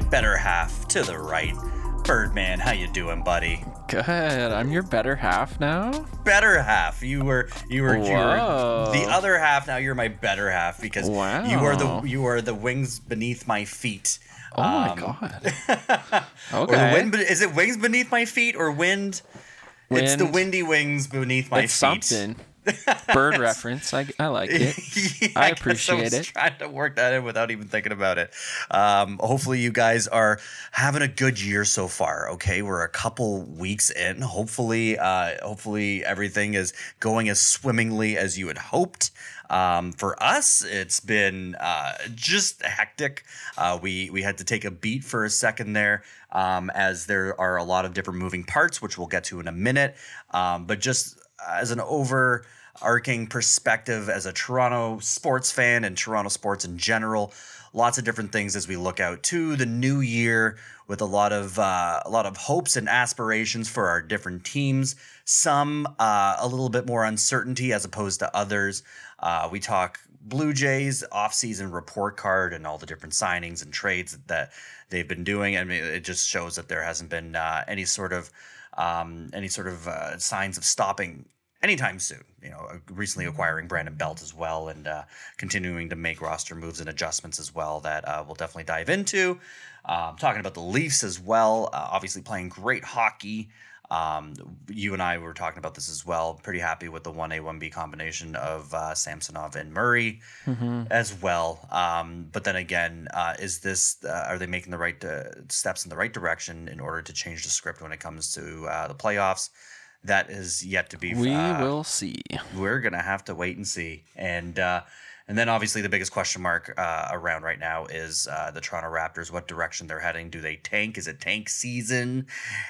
My better half to the right, Birdman. How you doing, buddy? Good. I'm your better half now. Better half. You were you were, you were the other half. Now you're my better half because you are the you are the wings beneath my feet. Oh my Um, god. Or Okay. wind, is it wings beneath my feet or wind? It's the windy wings beneath my it's feet. something. Bird reference. I, I like it. Yeah, I appreciate was it. Trying to work that in without even thinking about it. Um, hopefully, you guys are having a good year so far. Okay, we're a couple weeks in. Hopefully, uh, hopefully everything is going as swimmingly as you had hoped. Um, for us, it's been uh, just hectic. Uh, we we had to take a beat for a second there, um, as there are a lot of different moving parts, which we'll get to in a minute. Um, but just as an overarching perspective as a Toronto sports fan and Toronto sports in general, lots of different things as we look out to the new year with a lot of uh, a lot of hopes and aspirations for our different teams. Some uh, a little bit more uncertainty as opposed to others. Uh, we talk Blue Jays offseason report card and all the different signings and trades that they've been doing. I mean, it just shows that there hasn't been uh, any sort of um, any sort of uh, signs of stopping anytime soon. You know, uh, recently acquiring Brandon Belt as well, and uh, continuing to make roster moves and adjustments as well that uh, we'll definitely dive into. Um, talking about the Leafs as well, uh, obviously playing great hockey. Um, you and I were talking about this as well. Pretty happy with the one A one B combination of uh, Samsonov and Murray as well. Um, but then again, uh, is this uh, are they making the right uh, steps in the right direction in order to change the script when it comes to uh, the playoffs? That is yet to be. We uh, will see. we're gonna have to wait and see. And uh, and then obviously the biggest question mark uh, around right now is uh, the Toronto Raptors. What direction they're heading? Do they tank? Is it tank season?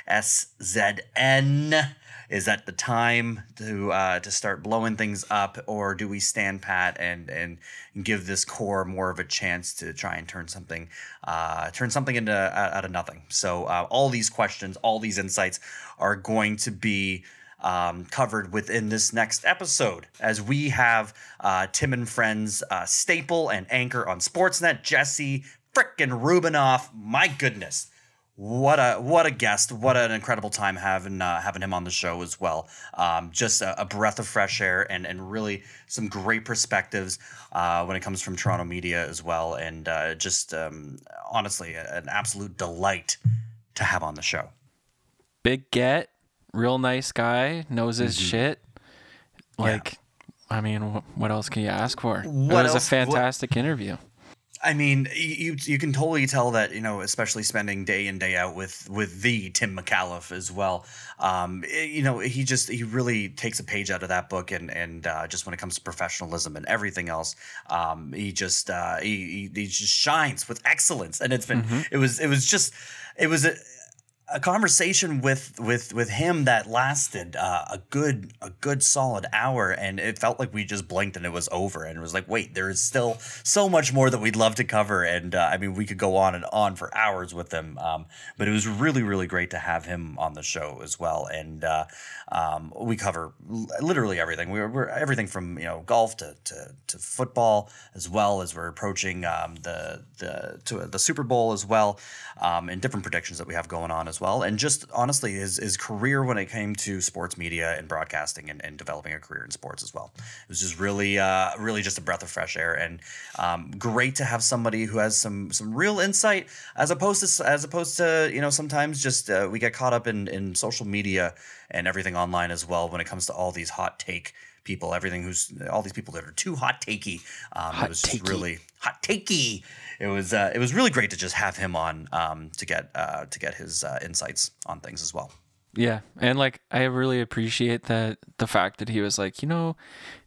SZN. Is that the time to uh, to start blowing things up, or do we stand pat and and give this core more of a chance to try and turn something uh, turn something into out out of nothing? So uh, all these questions, all these insights are going to be um, covered within this next episode as we have uh, Tim and Friends uh, staple and anchor on Sportsnet, Jesse frickin' Rubinoff. My goodness. What a what a guest! What an incredible time having uh, having him on the show as well. Um, just a, a breath of fresh air and and really some great perspectives uh, when it comes from Toronto media as well. And uh, just um, honestly, an absolute delight to have on the show. Big get, real nice guy, knows his Mm-hmm. shit. Like, I mean, what else can you ask for? What it was else- a what- fantastic interview. I mean, you you can totally tell that you know, especially spending day in day out with with the Tim Micallef as well. Um, eh, you know, he just he really takes a page out of that book, and and uh, just when it comes to professionalism and everything else, um, he just uh, he, he he just shines with excellence, and it's been it was it was just it was a a conversation with with with him that lasted uh, a good a good solid hour and it felt like we just blinked and it was over and it was like wait there is still so much more that we'd love to cover and uh, i mean we could go on and on for hours with him um, but it was really really great to have him on the show as well and uh, um, we cover literally everything. We're, we're everything from you know golf to, to, to football as well as we're approaching um, the the to the super bowl as well um, and different predictions that we have going on as as well, and just honestly, his his career when it came to sports media and broadcasting and, and developing a career in sports as well. It was just really, uh, really just a breath of fresh air, and um, great to have somebody who has some some real insight, as opposed to as opposed to you know sometimes just uh, we get caught up in in social media and everything online as well when it comes to all these hot take people, everything who's all these people that are too hot takey. Um, Hot it was just takey. really hot takey. It was uh, it was really great to just have him on um, to get uh, to get his uh, insights on things as well. Yeah, and like I really appreciate that the fact that he was like, you know,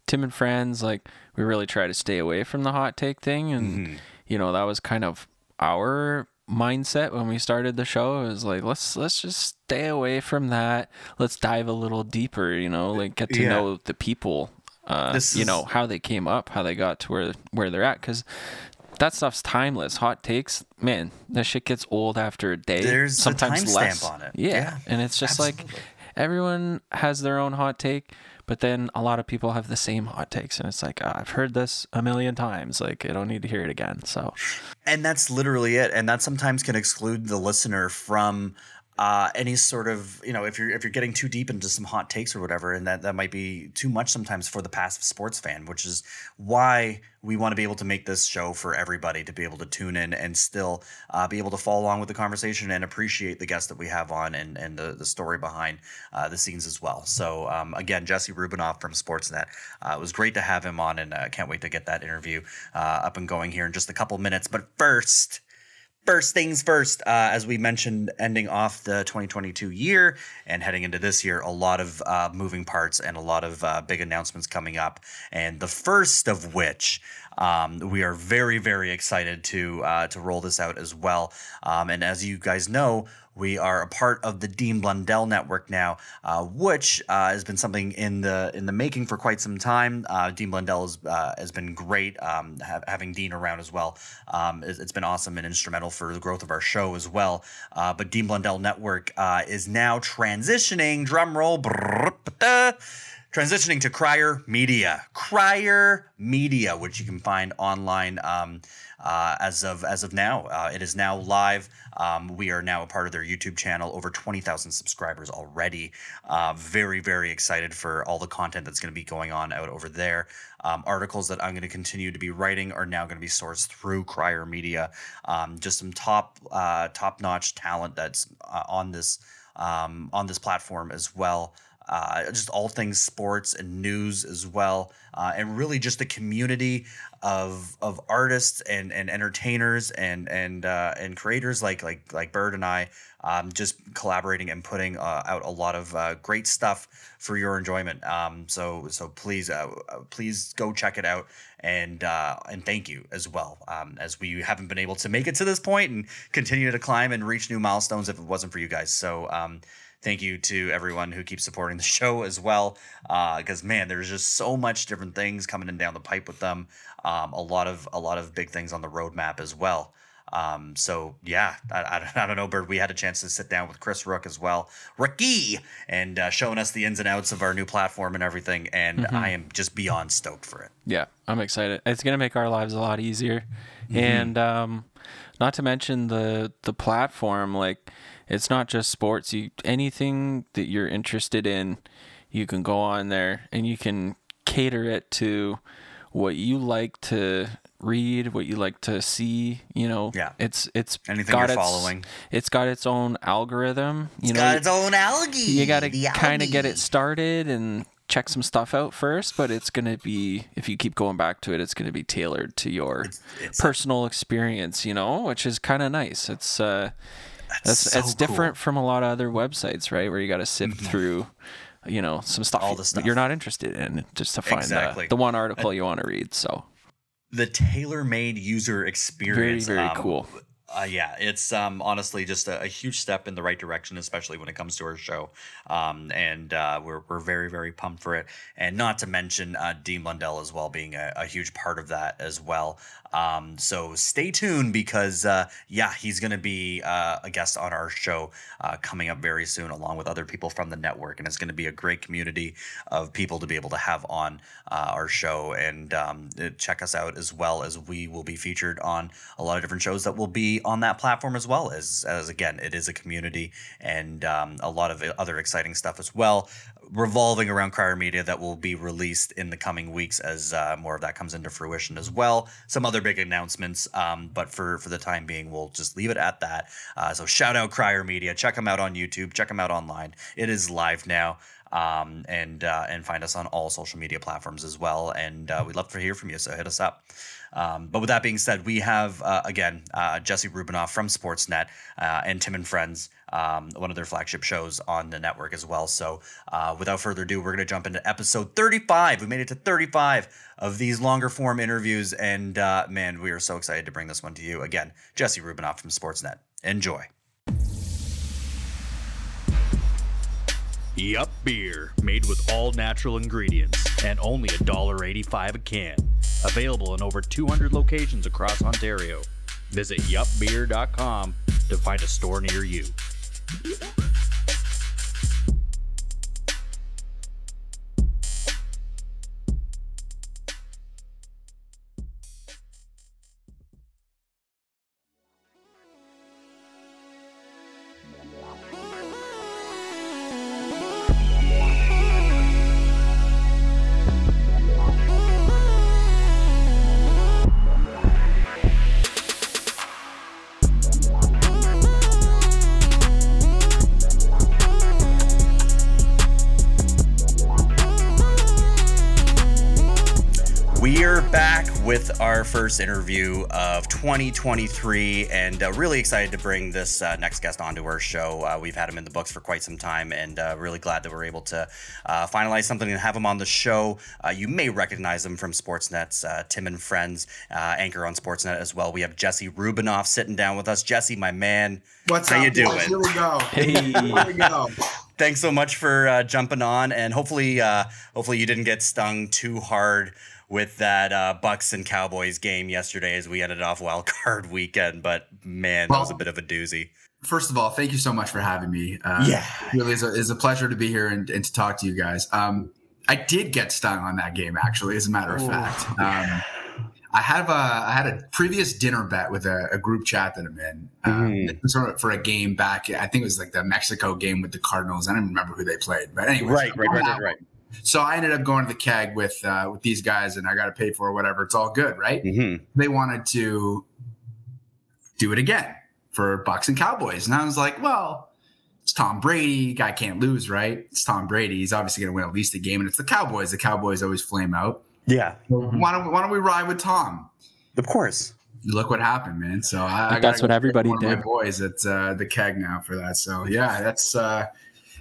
Tim and friends, like we really try to stay away from the hot take thing, and you know that was kind of our mindset when we started the show. It was like let's let's just stay away from that. Let's dive a little deeper, you know, like get to Yeah. know the people, uh, This you is- know, how they came up, how they got to where where they're at, because. That stuff's timeless. Hot takes, man, that shit gets old after a day. There's a sometimes less. on it. Yeah. Yeah, and it's just like everyone has their own hot take, but then a lot of people have the same hot takes, and it's like "Ah, I've heard this a million times. Like I don't need to hear it again. So And that's literally it. And that sometimes can exclude the listener from uh, any sort of you know if you're if you're getting too deep into some hot takes or whatever, and that that might be too much sometimes for the passive sports fan, which is why we want to be able to make this show for everybody to be able to tune in and still uh, be able to follow along with the conversation and appreciate the guests that we have on and and the, the story behind uh, the scenes as well. So um, again, Jesse Rubinoff from Sportsnet, uh, it was great to have him on, and I uh, can't wait to get that interview uh, up and going here in just a couple minutes. But first. First things first, uh, as we mentioned, ending off the 2022 year and heading into this year, a lot of uh, moving parts and a lot of uh, big announcements coming up. And the first of which um, we are very, very excited to uh, to roll this out as well. Um, and as you guys know, we are a part of the Dean Blundell Network now, uh, which uh, has been something in the in the making for quite some time. Uh, Dean Blundell has, uh, has been great. Um, ha- having Dean around as well, um, it's, it's been awesome and instrumental for the growth of our show as well. Uh, but Dean Blundell Network uh, is now transitioning. Drum roll. Transitioning to Crier Media, Crier Media, which you can find online um, uh, as of as of now. Uh, it is now live. Um, we are now a part of their YouTube channel. Over twenty thousand subscribers already. Uh, very very excited for all the content that's going to be going on out over there. Um, articles that I'm going to continue to be writing are now going to be sourced through Crier Media. Um, just some top uh, top notch talent that's uh, on this um, on this platform as well uh, just all things sports and news as well, uh, and really just the community of of artists and and entertainers and and uh, and creators like like like Bird and I, um, just collaborating and putting uh, out a lot of uh, great stuff for your enjoyment. Um, so so please uh, uh, please go check it out and uh, and thank you as well um, as we haven't been able to make it to this point and continue to climb and reach new milestones if it wasn't for you guys. So. Thank you to everyone who keeps supporting the show as well because man there's just so much different things coming in down the pipe with them um, a lot of a lot of big things on the roadmap as well um, so yeah I, I, I don't know bird we had a chance to sit down with chris rook as well rookie and uh, showing us the ins and outs of our new platform and everything and i am just beyond stoked for it yeah, I'm excited. It's gonna make our lives a lot easier, and um, not to mention the the platform. Like, it's not just sports. You anything that you're interested in, you can go on there and you can cater it to what you like to read, what you like to see. You know, Yeah. It's it's Anything got you're its, following. It's got its own algorithm. You know, got its own algae you got to kind of get it started and check some stuff out first but it's going to be if you keep going back to it it's going to be tailored to your it's- personal experience you know which is kind of nice it's uh that's so it's cool. Mm-hmm. different from a lot of other websites right where you got to sift through you know some stuff, All the stuff. you're not interested in just to find Exactly. the, the one article you want to read so the tailor-made user very experience very um, cool Uh, yeah, it's um, honestly just a, a huge step in the right direction, especially when it comes to our show. Um, and uh, we're, we're very, very pumped for it. And not to mention uh, Dean Blundell as well being a, a huge part of that as well. Um, so stay tuned because, uh, yeah, he's going to be uh, a guest on our show uh, coming up very soon, along with other people from the network. And it's going to be a great community of people to be able to have on uh, our show. And um, uh, check us out as well as we will be featured on a lot of different shows that will be be on that platform as well as as again it is a community and um, a lot of other exciting stuff as well revolving around Crier Media that will be released in the coming weeks as uh, more of that comes into fruition as well. Some other big announcements, um, but for for the time being, we'll just leave it at that. Uh, so shout out Crier Media, check them out on YouTube, check them out online. It is live now. Um, and uh, and find us on all social media platforms as well. And uh, we'd love to hear from you, so hit us up. Um, but with that being said, we have uh, again uh, Jesse Rubinoff from Sportsnet uh, and Tim and Friends, um, one of their flagship shows on the network as well. So uh, without further ado, we're going to jump into episode 35. We made it to 35 of these longer form interviews, and uh, man, we are so excited to bring this one to you again. Jesse Rubinoff from Sportsnet. Enjoy. Yup Beer, made with all natural ingredients and only $1.85 a can. Available in over 200 locations across Ontario. Visit yupbeer.com to find a store near you. First interview of 2023 and uh, really excited to bring this uh, next guest onto our show. Uh, we've had him in the books for quite some time and uh, really glad that we're able to uh, finalize something and have him on the show. Uh, you may recognize him from Sportsnet's Tim and Friends, anchor on Sportsnet as well. We have Jesse Rubinoff sitting down with us. Jesse, my man, What's how up, you doing? Here we go. Hey. Here we go. thanks so much for uh, jumping on, and hopefully, uh, hopefully you didn't get stung too hard with that uh, Bucs and Cowboys game yesterday as we ended off wild card weekend. But man, that was a bit of a doozy. First of all, thank you so much for having me. Uh, Yeah. really is a, is a pleasure to be here and, and to talk to you guys. Um, I did get stung on that game, actually, as a matter of fact. Um, I have a I had a previous dinner bet with a, a group chat that I'm in um, was sort of for a game back. I think it was like the Mexico game with the Cardinals. I don't even remember who they played, but anyway, So I ended up going to the keg with uh, with these guys, and I got to pay for, whatever. It's all good, right? Mm-hmm. they wanted to do it again for Bucs and Cowboys. And I was like, well, it's Tom Brady. Guy can't lose, right? It's Tom Brady. He's obviously going to win at least a game. And it's the Cowboys. The Cowboys always flame out. Yeah, Why don't, why don't we ride with Tom? of course. Look what happened, man. So I, I That's what everybody one of my did. boys at uh, the keg now for that. So yeah, that's. Uh,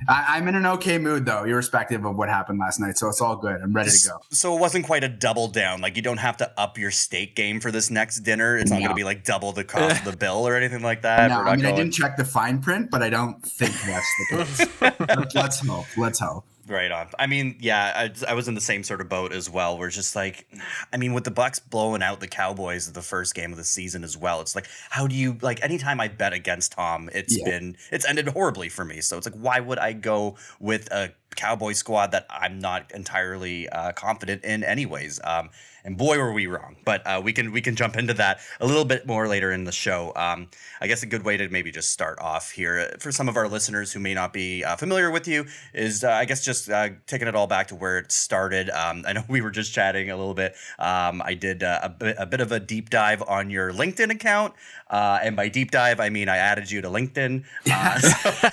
I, I'm in an okay mood though, irrespective of what happened last night. So it's all good. I'm ready to go. So it wasn't quite a double down. Like you don't have to up your steak game for this next dinner. It's not No. going to be like double the cost of the bill or anything like that. No, I not mean, I didn't check the fine print, but I don't think that's the case. Let's hope. Let's hope. Right on. I mean, yeah, I, I was in the same sort of boat as well. We're just like, I mean, with the Bucs blowing out the Cowboys the first game of the season as well. It's like, how do you like? Anytime I bet against Tom, it's Yeah. been it's ended horribly for me. So it's like, why would I go with a Cowboy squad that I'm not entirely uh, confident in, anyways? Um, and boy, were we wrong. But uh, we can we can jump into that a little bit more later in the show. Um, I guess a good way to maybe just start off here uh, for some of our listeners who may not be uh, familiar with you is uh, I guess just uh, taking it all back to where it started. Um, I know we were just chatting a little bit. Um, I did a, bit, a bit of a deep dive on your LinkedIn account, uh, and by deep dive I mean I added you to LinkedIn. Uh, so-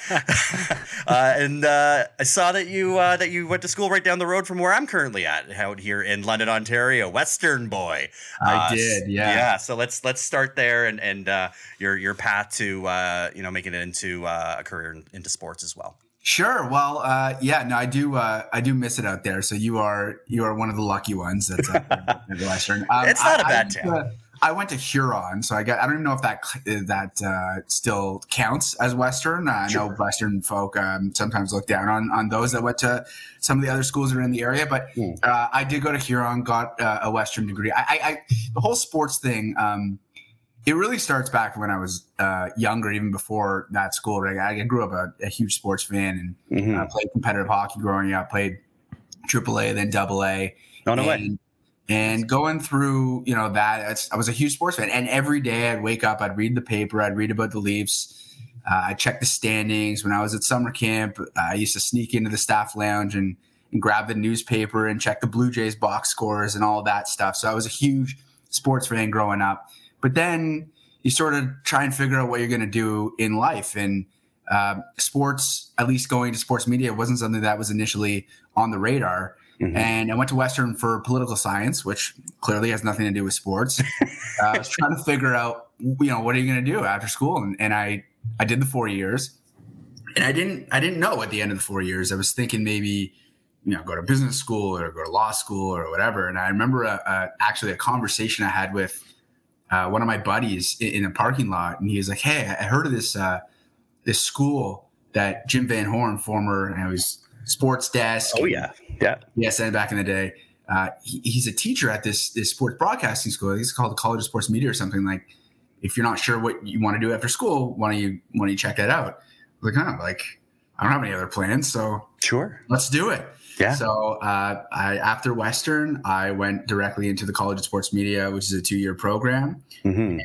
uh, and uh, I saw that you uh, that you went to school right down the road from where I'm currently at, out here in London, Ontario, Western boy. I did, yeah. Yeah. So let's let's start there and and uh, your your path to uh, you know making it into uh, a career in, into sports as well. Sure. Well, uh, yeah, no, I do. Uh, I do miss it out there. So you are you are one of the lucky ones that's out there Western. Um, It's not a a bad town. I went to Huron, so I got. I don't even know if that that uh, still counts as Western. I know Western folk um, sometimes look down on on those that went to some of the other schools that are in the area, but Hmm. uh, I did go to Huron, got uh, a Western degree. I, I, I the whole sports thing. Um, it really starts back when I was uh, younger, even before that school. Right? I, grew up a, a huge sports fan and Mm-hmm. uh, played competitive hockey growing up. Played AAA, then Double A. No, no way. And going through, you know, that I was a huge sports fan, and every day I'd wake up, I'd read the paper, I'd read about the Leafs, uh, I'd check the standings. When I was at summer camp, I used to sneak into the staff lounge and and grab the newspaper and check the Blue Jays box scores and all that stuff. So I was a huge sports fan growing up. But then you sort of try and figure out what you're going to do in life. And uh, sports, at least going to sports media, wasn't something that was initially on the radar. Mm-hmm. And I went to Western for political science, which clearly has nothing to do with sports. uh, I was trying to figure out, you know, what are you going to do after school? And, and I, I did the four years, and I didn't, I didn't know at the end of the four years. I was thinking maybe you know go to business school or go to law school or whatever. And I remember a, a, actually a conversation I had with uh, one of my buddies in, in, a parking lot, and he was like, "Hey, I heard of this uh, this school that Jim Van Horne, former know, was sports desk. Oh yeah, yeah, yes, and back in the day." Uh, he, he's a teacher at this this sports broadcasting school. It's called the College of Sports Media or something. Like, if you're not sure what you want to do after school, why don't you why don't you check that out? Like, huh, like I don't have any other plans, so sure, let's do it. Yeah. So uh, I, after Western, I went directly into the College of Sports Media, which is a two-year program. Mm-hmm.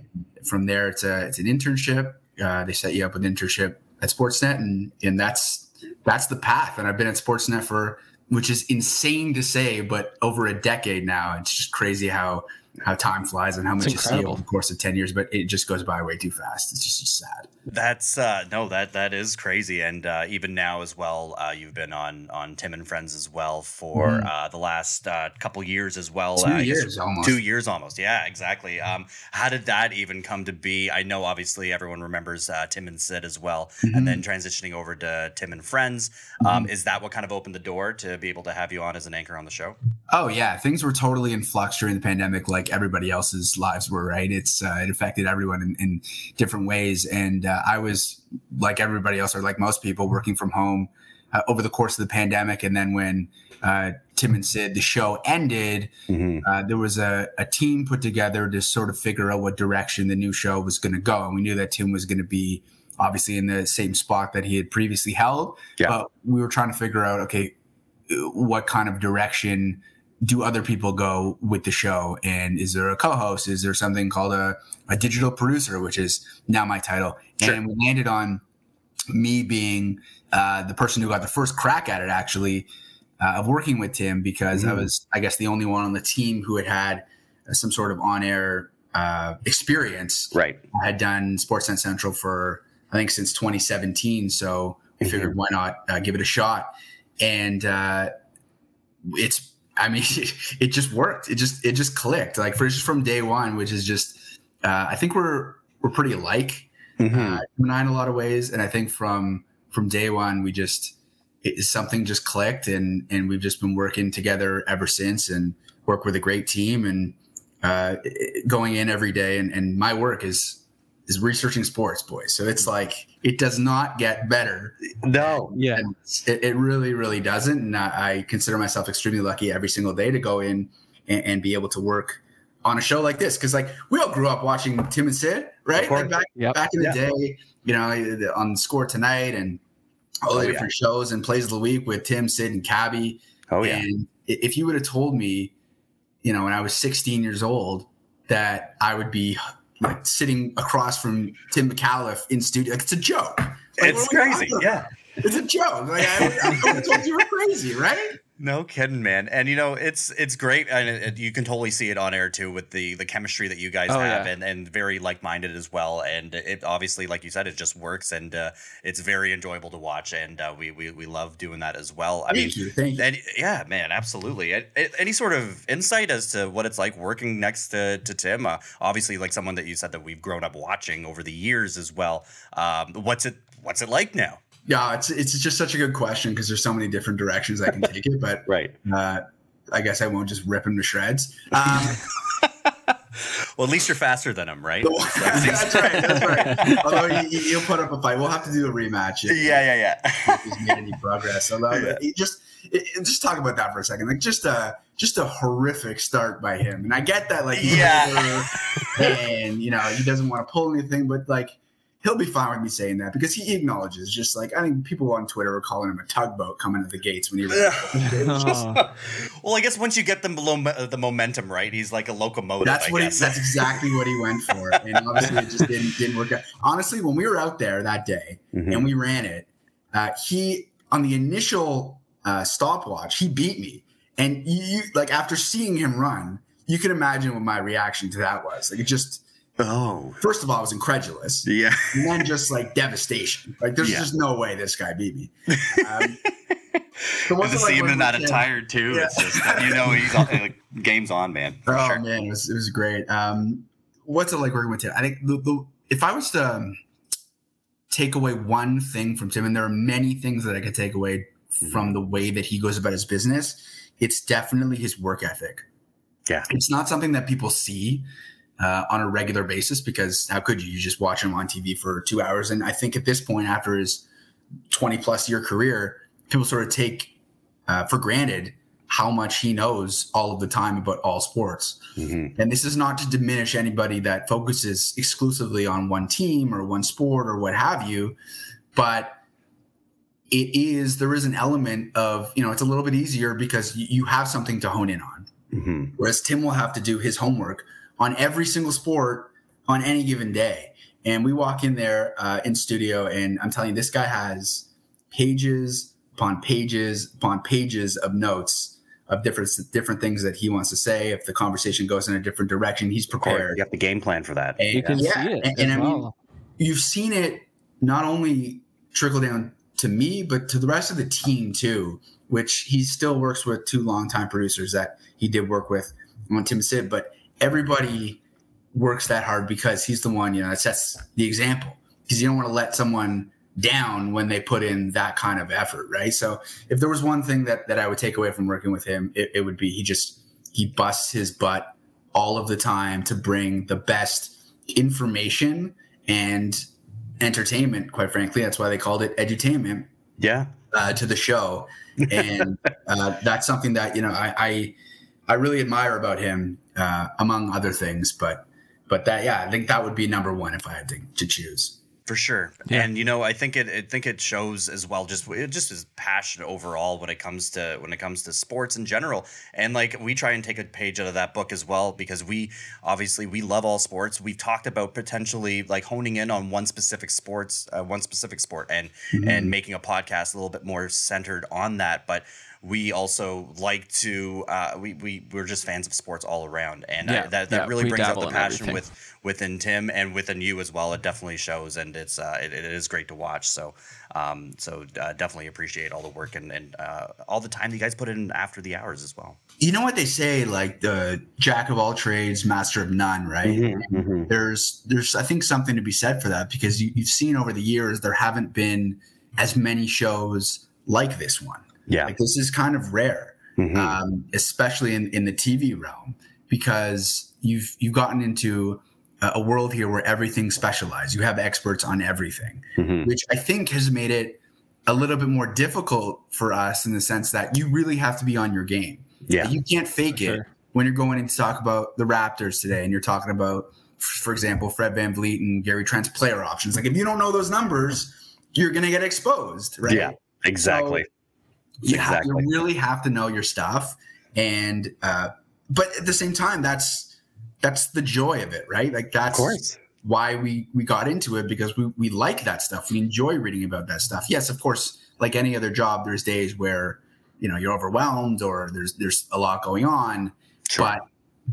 From there, it's a it's an internship. Uh, they set you up with internship at Sportsnet, and and that's that's the path. And I've been at Sportsnet for, which is insane to say, but over a decade now. It's just crazy how how time flies and how much you see over the course of 10 years, but it just goes by way too fast. It's just, just sad. That's uh no, that that is crazy. And uh even now as well, uh you've been on on Tim and Friends as well for mm. uh the last uh couple years as well. Two uh, years almost. Two years almost. Yeah, exactly. Um how did that even come to be? I know obviously everyone remembers uh Tim and Sid as well. Mm-hmm. And then transitioning over to Tim and Friends. Um mm-hmm. is that what kind of opened the door to be able to have you on as an anchor on the show? Oh yeah. Things were totally in flux during the pandemic, like everybody else's lives were, right? It's uh, it affected everyone in, in different ways, and uh, I was like everybody else, or like most people, working from home uh, over the course of the pandemic, and then when uh, Tim and Sid the show ended, mm-hmm. Uh, there was a, a team put together to sort of figure out what direction the new show was going to go, and we knew that Tim was going to be obviously in the same spot that he had previously held, yeah. but we were trying to figure out okay what kind of direction do other people go with the show? And is there a co-host? Is there something called a, a digital producer, which is now my title? Sure. And we landed on me being uh, the person who got the first crack at it, actually, uh, of working with Tim because mm-hmm. I was, I guess, the only one on the team who had had some sort of on-air uh, experience. Right. I had done Sportsnet Central for I think since 2017, so we mm-hmm. figured why not uh, give it a shot. And uh, it's I mean, it just worked. It just it just clicked. Like for just from day one, which is just uh, I think we're we're pretty alike mm-hmm. uh, in a lot of ways, and I think from from day one we just it, something just clicked, and and we've just been working together ever since, and work with a great team, and uh, going in every day, and, and my work is is researching sports, boys. So it's like it does not get better. No, yeah, it, it, really, really doesn't. And I, I, consider myself extremely lucky every single day to go in and, and be able to work on a show like this because, like, we all grew up watching Tim and Sid, right? Like back, yep. back in the yeah. day, you know, on Score Tonight and all the oh, different yeah. shows and plays of the week with Tim, Sid, and Cabbie. Oh yeah. And if you would have told me, you know, when I was 16 years old, that I would be like sitting across from Tim Micallef in studio. Like it's a joke. Like, it's crazy. Oh, yeah. It's a joke. Like I, I, I told you were crazy, right? No kidding, man. And you know, it's it's great, and it, you can totally see it on air too with the the chemistry that you guys oh, have, yeah. and and very like minded as well. And it obviously, like you said, it just works, and uh, it's very enjoyable to watch, and uh, we, we we love doing that as well. I thank mean, you, thank you. And, yeah, man, absolutely. Any sort of insight as to what it's like working next to to Tim? Uh, obviously, like someone that you said that we've grown up watching over the years as well. Um, what's it What's it like now? Yeah, it's it's just such a good question because there's so many different directions I can take it. But right, uh, I guess I won't just rip him to shreds. Um, well, at least you're faster than him, right? that's right. That's right. Although you, will put up a fight, we'll have to do a rematch. If, yeah, yeah, yeah. He's made any progress. Although yeah. just it, just talk about that for a second. Like just a just a horrific start by him, and I get that. Like yeah, and you know he doesn't want to pull anything, but like he'll be fine with me saying that because he acknowledges just like I think people on Twitter were calling him a tugboat coming to the gates when he was. well, I guess once you get the below the momentum right, he's like a locomotive. That's I what he, that's exactly what he went for, and obviously it just didn't didn't work out. Honestly, when we were out there that day Mhm. and we ran it, uh, he on the initial uh, stopwatch he beat me, and you like after seeing him run, you can imagine what my reaction to that was. Like it just oh, first of all, I was incredulous, yeah. and then just like devastation. Like there's Yeah. just no way this guy beat me. Um, so And what's like see him when in we that came- attire too, it's just you know he's on, uh, game's on, man. Oh sure. man, it was it was great. Um, what's it like working with Tim? I think the, the if I was to um, take away one thing from Tim, and there are many things that I could take away from the way that he goes about his business, it's definitely his work ethic. Yeah. it's not something that people see uh, on a regular basis because how could you? You just watch him on TV for two hours, and I think at this point, after his twenty plus year career, people sort of take uh, for granted how much he knows all of the time about all sports. Mhm. And this is not to diminish anybody that focuses exclusively on one team or one sport or what have you, but it is there is an element of you know it's a little bit easier because you, have something to hone in on Mhm. whereas tim will have to do his homework on every single sport on any given day and we walk in there uh, in studio and i'm telling you this guy has pages upon pages upon pages of notes of different different things that he wants to say if the conversation goes in a different direction he's prepared you got the game plan for that. And- You can yeah, see it and, as and I mean, well. you've seen it not only trickle down to me, but to the rest of the team too. Which he still works with two longtime producers that he did work with on Tim Sid, but everybody works that hard because he's the one you know that sets the example. Because you don't want to let someone down when they put in that kind of effort, right? So if there was one thing that that I would take away from working with him, it, it would be he just he busts his butt all of the time to bring the best information and entertainment. Quite frankly, that's why they called it edutainment Yeah. uh, to the show, and uh, that's something that you know I I, I really admire about him, uh, among other things. But but that yeah, I think that would be number one if I had to, to choose. for sure Yeah. and you know i think it i think it shows as well just it just his passion overall when it comes to when it comes to sports in general and like we try and take a page out of that book as well because we obviously we love all sports we've talked about potentially like honing in on one specific sports uh, one specific sport and and making a podcast a little bit more centered on that but we also like to uh, we, we we're just fans of sports all around and uh, Yeah, that, that yeah, really brings out the passion everything. with within Tim and within you as well. It definitely shows, and it's uh, it, it is great to watch. So, um, so uh, definitely appreciate all the work and, and uh, all the time you guys put in after the hours as well. You know what they say, like the jack of all trades, master of none, right? there's there's I think something to be said for that because you, you've seen over the years there haven't been as many shows like this one. Yeah. Like this is kind of rare, Mhm. um, especially in, in the TV realm, because you've you've gotten into a, a world here where everything's specialized. You have experts on everything, Mhm. which I think has made it a little bit more difficult for us in the sense that you really have to be on your game. Yeah. You can't fake For it when you're going in to talk about the Raptors today and you're talking about, for example, Fred VanVleet and Gary Trent's player options. Like if you don't know those numbers, you're going to get exposed, right? Yeah. Exactly. You, have, you really have to know your stuff. And, uh, but at the same time, that's, that's the joy of it, right? Like that's why we we got into it because we we like that stuff. We enjoy reading about that stuff. Yes, of course, like any other job, there's days where you know you're overwhelmed or there's there's a lot going on. Sure. But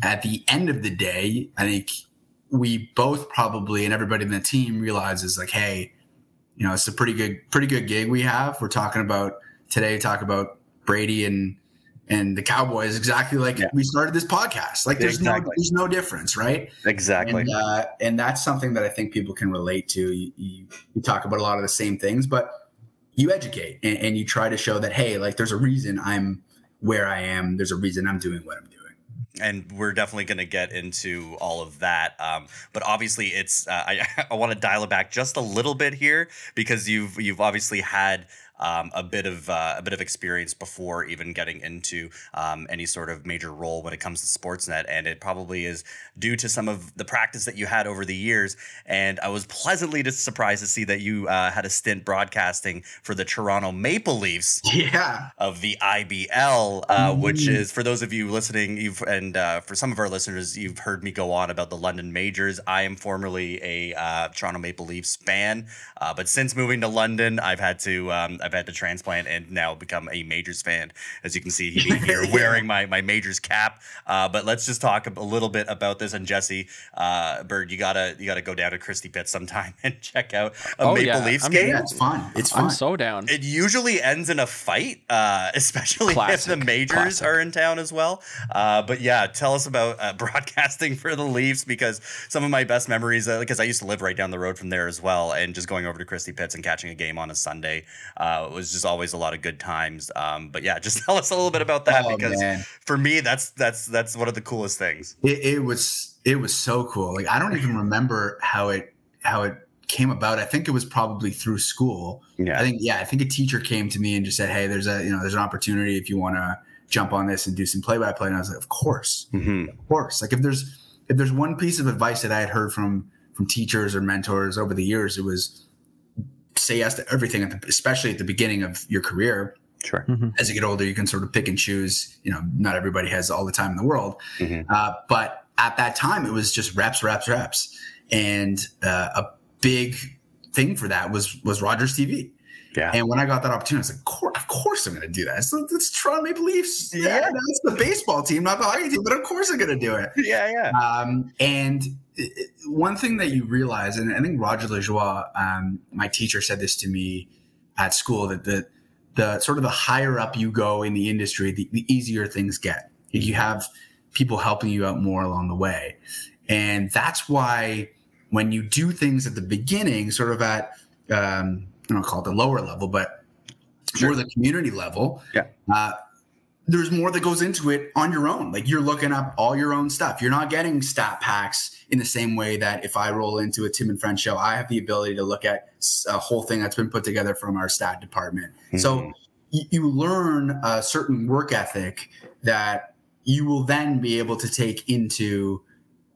at the end of the day, I think we both probably and everybody in the team realizes like, hey, you know, it's a pretty good pretty good gig we have. We're talking about today, talk about Brady and and the Cowboys exactly like Yeah. we started this podcast. Like there's no there's no difference, right? Exactly. And, uh, and that's something that I think people can relate to. You, you, you talk about a lot of the same things, but you educate and, and you try to show that, hey, like there's a reason I'm where I am. There's a reason I'm doing what I'm doing. and we're definitely going to get into all of that. Um, but obviously, it's uh, I, I want to dial it back just a little bit here because you've you've obviously had um, a bit of uh, a bit of experience before even getting into um, any sort of major role when it comes to Sportsnet, and it probably is due to some of the practice that you had over the years. And I was pleasantly surprised to see that you uh, had a stint broadcasting for the Toronto Maple Leafs Yeah. of the IBL, uh, which Mm. is for those of you listening, you've and uh, for some of our listeners, you've heard me go on about the London Majors. I am formerly a uh, Toronto Maple Leafs fan, uh, but since moving to London, I've had to um, I've had to transplant and now become a Majors fan. As you can see me here Yeah. wearing my my Majors cap. Uh, but let's just talk a little bit about this. And Jesse uh, Bird, you gotta you gotta go down to Christie Pitt sometime and check out a Oh, Maple yeah. Leafs I'm- game. Yeah, it's fun. It's fun. I'm so down. It usually ends in a fight, uh, especially if the majors Classic. are in town as well. Uh, but yeah, tell us about uh, broadcasting for the Leafs because some of my best memories, uh, because I used to live right down the road from there as well, and just going over to Christie Pitts and catching a game on a Sunday uh, was just always a lot of good times. Um, but yeah, just tell us a little bit about that Oh, because man. for me, that's that's that's one of the coolest things. it, it was it was so cool. Like I don't even remember how it how it came about. I think it was probably through school. Yeah, I think yeah, I think a teacher came to me and just said, "Hey, there's a you know there's an opportunity if you want to jump on this and do some play by play." And I was like, "Of course, hmm of course." Like if there's if there's one piece of advice that I had heard from from teachers or mentors over the years, it was say yes to everything, at the, especially at the beginning of your career. sure. As you get older, you can sort of pick and choose. You know, not everybody has all the time in the world. Mhm. Uh, but at that time, it was just reps, reps, reps, and uh, a big thing for that was was Rogers TV. Yeah. And when I got that opportunity, I was like, of course, of course I'm going to do that. It's, it's Toronto Maple Leafs. Yeah, Yeah. that's the baseball team, not the hockey team, but of course I'm going to do it. Yeah, yeah. Um, and it- one thing that you realize, and I think Roger Lajoie, um, my teacher said this to me at school, that the the sort of the higher up you go in the industry, the, the easier things get. You have people helping you out more along the way, and that's why when you do things at the beginning, sort of at um, I don't call it the lower level, but Sure. more the community level, Yeah. uh, there's more that goes into it on your own. Like you're looking up all your own stuff. You're not getting stat packs in the same way that if I roll into a Tim and Friend show, I have the ability to look at a whole thing that's been put together from our stat department. So Mhm. you, you learn a certain work ethic that you will then be able to take into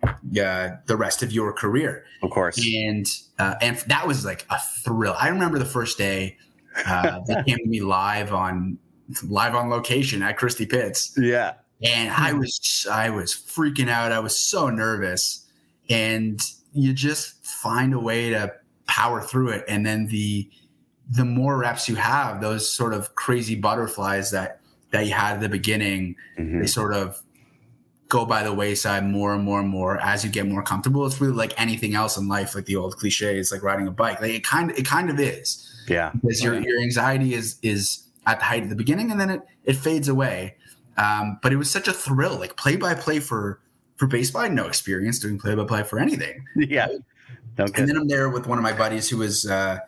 uh, the rest of your career of course. and uh, and that was like a thrill. I remember the first day uh, they came to me live on live on location at Christie Pitts, Yeah. and I was I was freaking out. I was so nervous, and you just find a way to power through it, and then the the more reps you have, those sort of crazy butterflies that that you had at the beginning, Mhm. they sort of go by the wayside more and more and more as you get more comfortable. It's really like anything else in life, like the old cliche, it's like riding a bike. Like it kind of it kind of is. Yeah. Because your, your anxiety is is at the height of the beginning and then it it fades away. Um, but it was such a thrill, like play by play for for baseball. I had no experience doing play by play for anything. Yeah. No And then I'm there with one of my buddies who was uh,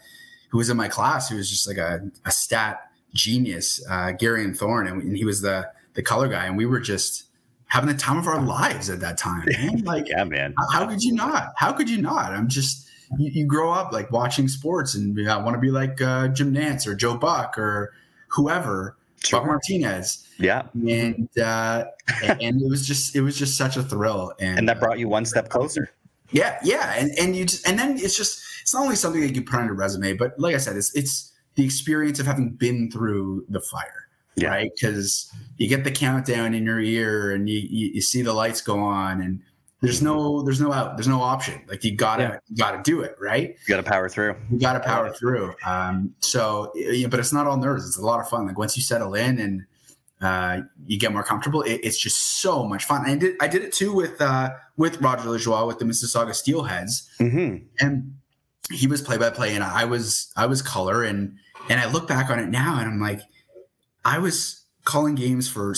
who was in my class, who was just like a, a stat genius, uh, Gary and Thorne, and, and he was the the color guy, and we were just having the time of our lives at that time. Man. Like, Yeah, man. how, how could you not? How could you not? I'm just you, you grow up like watching sports, and I want to be like uh, Jim Nantz or Joe Buck or whoever, Buck Martinez, Yeah. and uh, and it was just it was just such a thrill, and And that brought you one step closer. yeah, yeah, and and you just and then it's just it's not only something that you put on your resume, but like I said, it's it's the experience of having been through the fire, Yeah. right? Because you get the countdown in your ear, and you, you you see the lights go on, and there's no there's no out, there's no option. Like you gotta Yeah. you gotta do it, right? You got to power through. You gotta power through. Um, so, yeah, but it's not all nerves. It's a lot of fun. Like once you settle in and uh, you get more comfortable, it, it's just so much fun. I did I did it too with uh, with Roger Lajoie with the Mississauga Steelheads Mm-hmm. and he was play by play and I was I was color and and I look back on it now and I'm like I was calling games for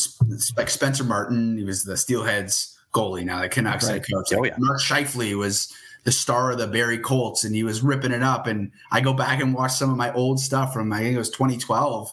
like Spencer Martin he was the Steelheads goalie now the Canucks head coach Oh, yeah. Mark Scheifele was the star of the Barrie Colts and he was ripping it up and I go back and watch some of my old stuff from I think it was 2012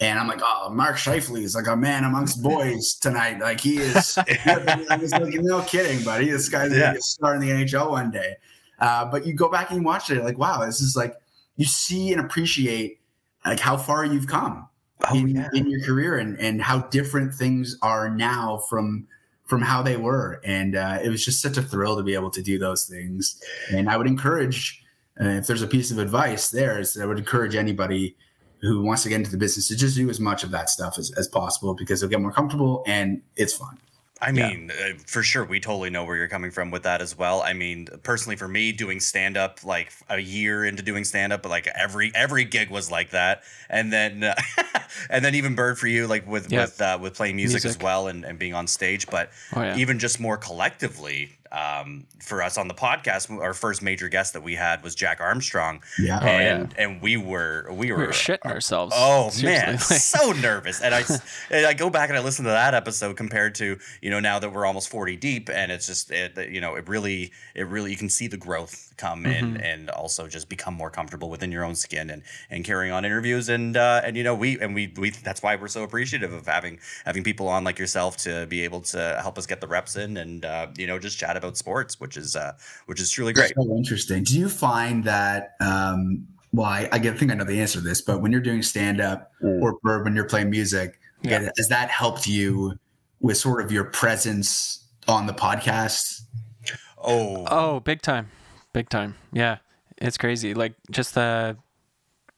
and I'm like, oh, Mark Scheifele is like a man amongst boys tonight. Like he is. I was like, no kidding, buddy. This guy's Yeah. gonna star in the NHL one day. Uh, but you go back and you watch it, like, wow, this is like you see and appreciate like how far you've come Oh, in, yeah. in your career and and how different things are now from from how they were. And uh, it was just such a thrill to be able to do those things. And i would encourage uh, if there's a piece of advice there is i would encourage anybody who wants to get into the business to just do as much of that stuff as, as possible because they'll get more comfortable and it's fun I Yeah. mean, uh, for sure, we totally know where you're coming from with that as well. I mean, personally, for me, doing stand up like a year into doing stand up, but like every every gig was like that, and then uh, and then even Bird for you, like with Yeah. with uh, with playing music, as well and, and being on stage, but Oh, yeah. even just more collectively. Um, for us on the podcast, our first major guest that we had was Jack Armstrong, yeah and and we were we we were were shitting ourselves. Oh Seriously, man, so nervous. And I and I go back and I listen to that episode compared to you know now that we're almost forty deep, and it's just it, you know it really it really you can see the growth come in, Mm-hmm. and also just become more comfortable within your own skin and and carrying on interviews and uh, and you know we and we we that's why we're so appreciative of having having people on like yourself to be able to help us get the reps in and uh, you know just chat about sports, which is uh, which is truly great. So interesting. Do you find that? Um, well, I, I get- think I know the answer to this, but when you're doing stand up Mm. or or when you're playing music, Yeah. has that helped you with sort of your presence on the podcast? Oh, Oh, big time. Big time. Yeah. It's crazy. Like just the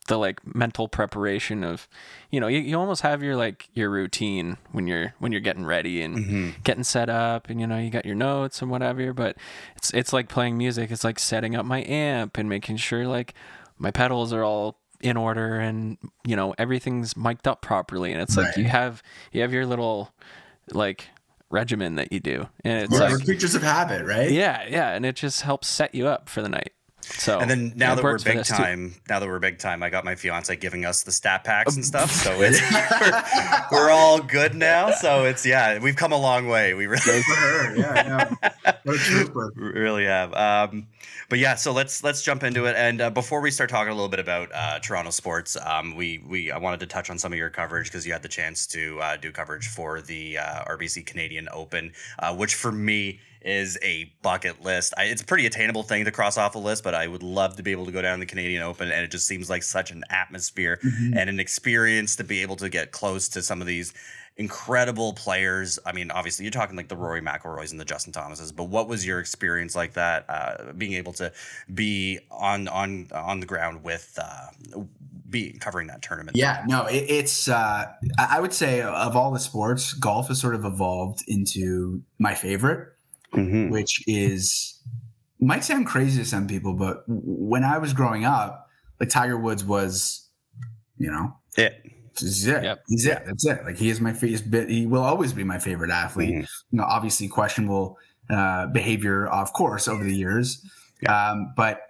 the like mental preparation of you know, you, you almost have your like your routine when you're when you're getting ready and Mm-hmm. getting set up and you know, you got your notes and whatever, but it's it's like playing music. It's like setting up my amp and making sure like my pedals are all in order and you know, everything's mic'd up properly and it's like you have you have your little like regimen that you do. And it's We're like creatures of habit, right? yeah, yeah, and it just helps set you up for the night. So And then now that we're big this too. time, now that we're big time, I got my fiance giving us the stat packs and stuff. So it's we're, we're all good now. So it's yeah, we've come a long way. We really, Good for her. Yeah, yeah. What a trooper. really have. Um, but yeah, so let's let's jump into it. And uh, before we start talking a little bit about uh, Toronto sports, um, we we I wanted to touch on some of your coverage because you had the chance to uh, do coverage for the uh, RBC Canadian Open, uh, which for me is a bucket list. I, it's a pretty attainable thing to cross off a list, but I would love to be able to go down to the Canadian Open, and it just seems like such an atmosphere and an experience to be able to get close to some of these incredible players. I mean, obviously, you're talking like the Rory McIlroys and the Justin Thomases, but what was your experience like that? Uh, being able to be on on on the ground with uh, be covering that tournament. Yeah, no, it, it's. Uh, I would say of all the sports, golf has sort of evolved into my favorite, Mhm. which is might sound crazy to some people, but when I was growing up, like Tiger Woods was, you know, It. This is it. Yep. He's it. That's it. Like he is my favorite. Bit. He will always be my favorite athlete. Mhm. You know, obviously questionable uh, behavior, of course, over the years. Um, but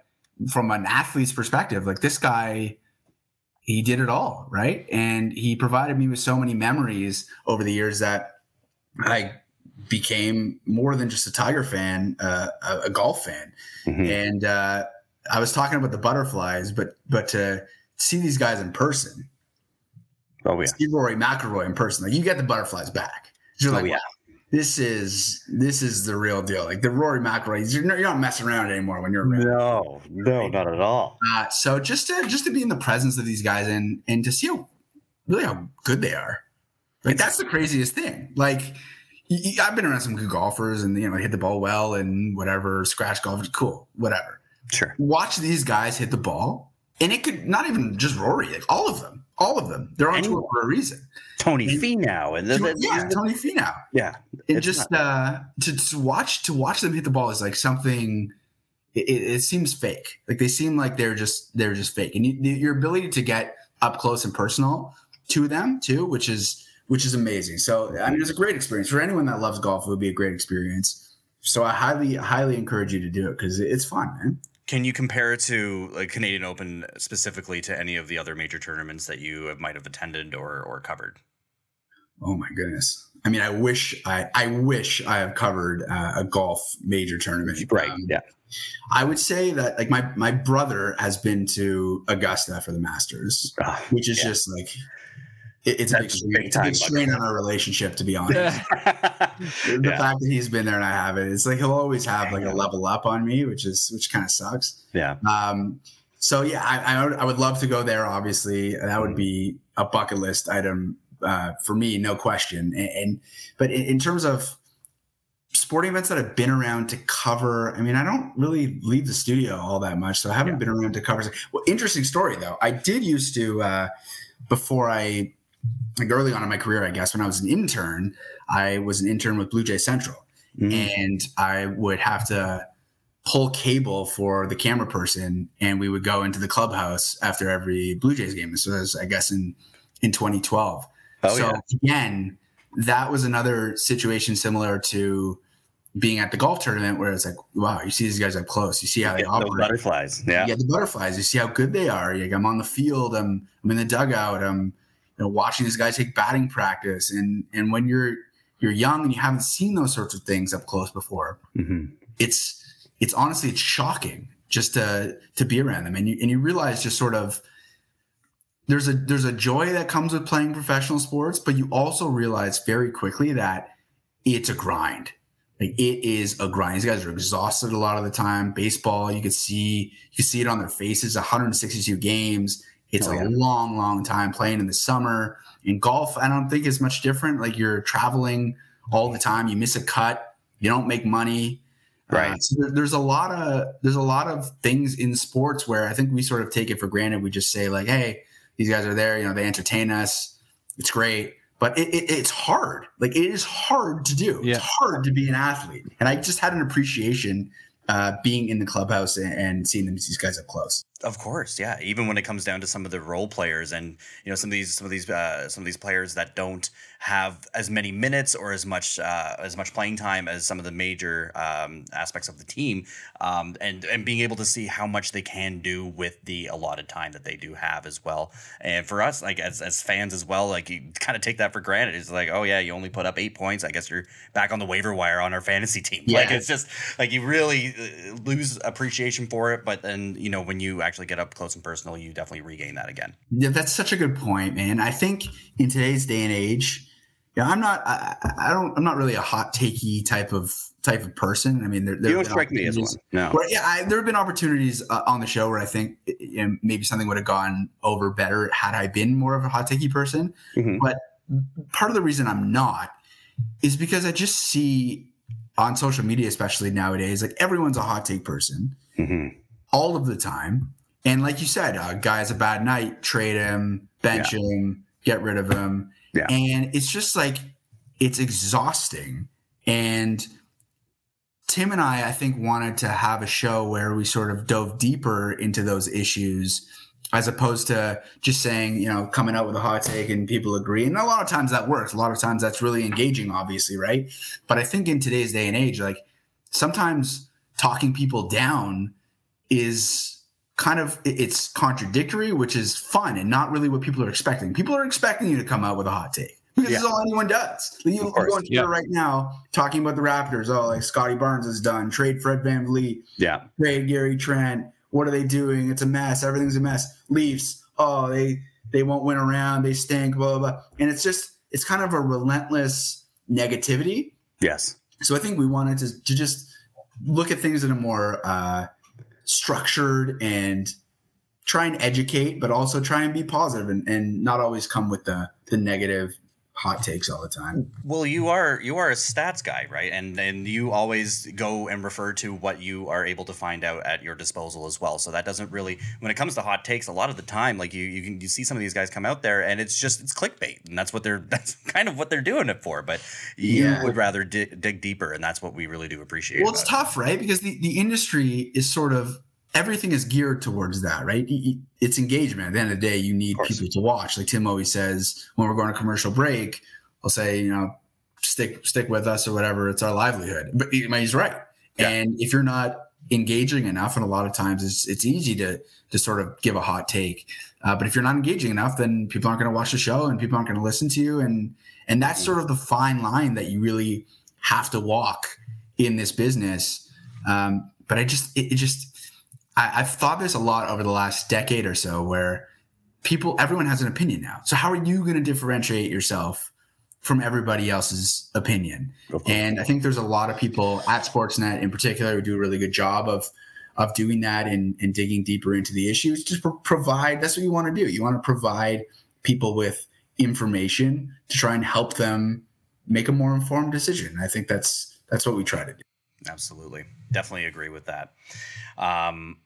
from an athlete's perspective, like this guy, he did it all, right? And he provided me with so many memories over the years that I became more than just a Tiger fan, uh, a, a golf fan. Mhm. And uh, I was talking about the butterflies, but but to see these guys in person, Oh yeah. see Rory McIlroy in person, like you get the butterflies back. You're Oh, like, yeah. wow, this is this is the real deal. Like the Rory McIlroy, you're not, you're not messing around anymore when you're around. No, no, not at all. Uh, so just to just to be in the presence of these guys and and to see how really how good they are, like that's the craziest thing. Like I've been around some good golfers and you know hit the ball well and whatever scratch golf, cool, whatever. Sure. Watch these guys hit the ball, and it could not even just Rory, like all of them, all of them. They're on tour for a reason. Tony Finau and the, the- yeah, Tony Finau. yeah. And just uh, to, to watch to watch them hit the ball is like something. It, it it seems fake. Like they seem like they're just they're just fake. And you, your ability to get up close and personal to them too, which is which is amazing. So I mean, it's a great experience for anyone that loves golf. It would be a great experience. So I highly highly encourage you to do it because it's fun, man. Can you compare it to like Canadian Open specifically to any of the other major tournaments that you have, might have attended or or covered? Oh my goodness. I mean, I wish I I wish I have covered uh, a golf major tournament. Um, Yeah. I would say that like my my brother has been to Augusta for the Masters, Ah, which is yeah. just like it, it's a big, That's strain, big big strain on our relationship, to be honest. The yeah. fact that he's been there and I haven't, it's like he'll always have like a level up on me, which is which kind of sucks. yeah. Um, so yeah, I, I would, I would love to go there. Obviously, that would be a bucket list item uh, for me, no question. And, and but in, in, terms of sporting events that I've been around to cover, I mean, I don't really leave the studio all that much, so I haven't yeah. been around to cover. Well, interesting story though. I did used to uh, before I like early on in my career, I guess when I was an intern, I was an intern with Blue Jay Central, mm-hmm. and I would have to pull cable for the camera person, and we would go into the clubhouse after every Blue Jays game. This was, I guess, in in 2012. Oh, so yeah. again, that was another situation similar to being at the golf tournament where it's like, wow, you see these guys up close. You see how they operate. butterflies. Yeah. You get the butterflies. You see how good they are. Like, I'm on the field. I'm I'm in the dugout. I'm you know watching these guys take batting practice. And and when you're you're young and you haven't seen those sorts of things up close before, mm-hmm. it's it's honestly it's shocking just to to be around them. And you and you realize just sort of there's a there's a joy that comes with playing professional sports, but you also realize very quickly that it's a grind. Like it is a grind. These guys are exhausted a lot of the time. Baseball, you can see you can see it on their faces. 162 games. It's oh, yeah. a long, long time playing in the summer. In golf, I don't think it's much different. Like you're traveling all the time. You miss a cut. You don't make money. Right. Uh, so there, there's a lot of there's a lot of things in sports where I think we sort of take it for granted. We just say like, hey, these guys are there. You know, they entertain us. It's great, but it, it, it's hard. Like it is hard to do. Yeah. It's hard to be an athlete. And I just had an appreciation uh, being in the clubhouse and, and seeing them, these guys up close. Of course, yeah. Even when it comes down to some of the role players, and you know some of these some of these uh, some of these players that don't have as many minutes or as much uh, as much playing time as some of the major um, aspects of the team, um, and and being able to see how much they can do with the allotted time that they do have as well. And for us, like as as fans as well, like you kind of take that for granted. It's like, oh yeah, you only put up eight points. I guess you're back on the waiver wire on our fantasy team. Yeah. Like it's just like you really uh, lose appreciation for it. But then you know when you actually get up close and personal, you definitely regain that again. Yeah, that's such a good point, man. I think in today's day and age, yeah, I'm not. I, I don't. I'm not really a hot takey type of type of person. I mean, there, there you don't strike me as one. No. Where, yeah, I, there have been opportunities uh, on the show where I think you know, maybe something would have gone over better had I been more of a hot takey person. Mm-hmm. But part of the reason I'm not is because I just see on social media, especially nowadays, like everyone's a hot take person mm-hmm. all of the time. And like you said, a guy's a bad night, trade him, bench yeah. him, get rid of him. Yeah. And it's just like, it's exhausting. And Tim and I, I think, wanted to have a show where we sort of dove deeper into those issues as opposed to just saying, you know, coming out with a hot take and people agree. And a lot of times that works. A lot of times that's really engaging, obviously, right? But I think in today's day and age, like sometimes talking people down is kind of it's contradictory, which is fun and not really what people are expecting. People are expecting you to come out with a hot take because yeah. all anyone does. You, you go on yeah. right now talking about the Raptors. Oh, like Scottie Barnes is done. Trade Fred VanVleet. Yeah. Trade Gary Trent. What are they doing? It's a mess. Everything's a mess. Leafs. Oh, they they won't win around. They stink. Blah blah. blah. And it's just it's kind of a relentless negativity. Yes. So I think we wanted to to just look at things in a more uh, structured and try and educate, but also try and be positive and, and not always come with the the negative hot takes all the time. Well, you are you are a stats guy, right? And and you always go and refer to what you are able to find out at your disposal as well. So that doesn't really when it comes to hot takes, a lot of the time, like you you can you see some of these guys come out there and it's just it's clickbait, and that's what they're that's kind of what they're doing it for. But you yeah. would rather dig, dig deeper, and that's what we really do appreciate. Well, it's tough, it. right? Because the the industry is sort of everything is geared towards that, right? It's engagement. At the end of the day, you need people to watch. Like Tim always says, when we're going to commercial break, I'll say, you know, stick stick with us or whatever. It's our livelihood. But he's right. Yeah. And if you're not engaging enough, and a lot of times it's it's easy to to sort of give a hot take. Uh, but if you're not engaging enough, then people aren't going to watch the show, and people aren't going to listen to you. And and that's sort of the fine line that you really have to walk in this business. Um, but I just it, it just I, I've thought this a lot over the last decade or so, where people, everyone has an opinion now. So how are you going to differentiate yourself from everybody else's opinion? And I think there's a lot of people at Sportsnet in particular who do a really good job of of doing that and, and digging deeper into the issues. Just pro- provide. That's what you want to do. You want to provide people with information to try and help them make a more informed decision. I think that's that's what we try to do. Absolutely, definitely agree with that. Um,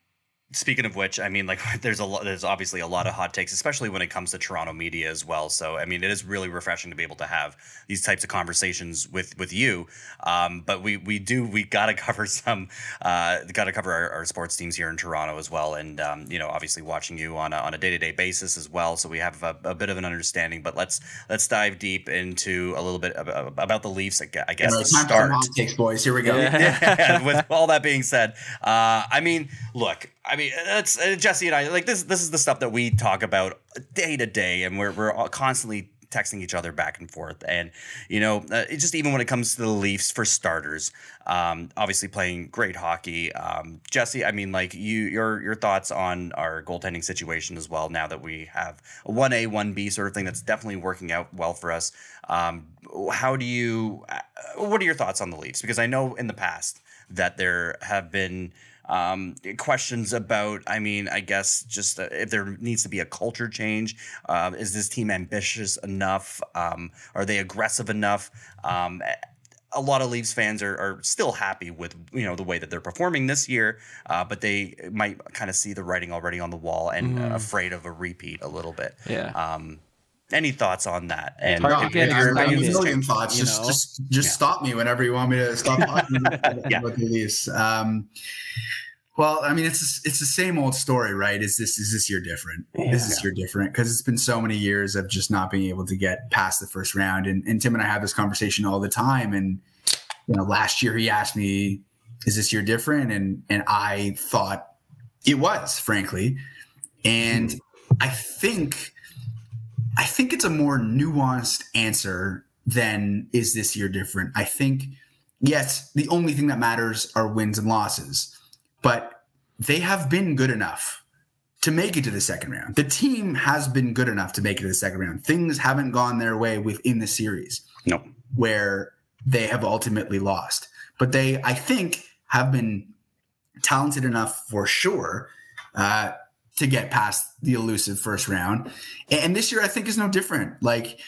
Speaking of which, I mean, like, there's a lot. There's obviously a lot of hot takes, especially when it comes to Toronto media as well. So, I mean, it is really refreshing to be able to have these types of conversations with with you. Um, but we we do we got to cover some, uh, got to cover our, our, sports teams here in Toronto as well, and um, you know, obviously watching you on a, on a day to day basis as well. So we have a, a, bit of an understanding. But let's let's dive deep into a little bit about, about the Leafs. I guess yeah, to start. Hot takes, boys. Here we go. Yeah. with all that being said, uh, I mean, look I mean, that's uh, Jesse and I like this. This is the stuff that we talk about day to day, and we're we're constantly texting each other back and forth. And you know, uh, just even when it comes to the Leafs, for starters, um, obviously playing great hockey. Um, Jesse, I mean, like you, your your thoughts on our goaltending situation as well. Now that we have a one A, one B sort of thing that's definitely working out well for us. Um, how do you? Uh, what are your thoughts on the Leafs? Because I know in the past that there have been um, questions about, I mean, I guess just uh, if there needs to be a culture change. Uh, is this team ambitious enough? Um, are they aggressive enough? Um, a lot of Leafs fans are, are still happy with you know the way that they're performing this year, uh, but they might kind of see the writing already on the wall and mm. uh, afraid of a repeat a little bit. Yeah. Um, any thoughts on that? And yeah, yeah, I, million thoughts. Just, just, just yeah. stop me whenever you want me to stop talking yeah. about the Leafs. Um, well, I mean, it's it's the same old story, right? Is this is this year different? Yeah. Is this year different? Because it's been so many years of just not being able to get past the first round. And, and Tim and I have this conversation all the time. And you know, last year he asked me, "Is this year different?" And and I thought it was, frankly. And mm-hmm. I think I think it's a more nuanced answer than is this year different. I think yes, the only thing that matters are wins and losses but they have been good enough to make it to the second round. The team has been good enough to make it to the second round. Things haven't gone their way within the series. No. Where they have ultimately lost. But they, I think, have been talented enough for sure uh, to get past the elusive first round. And this year, I think, is no different. Like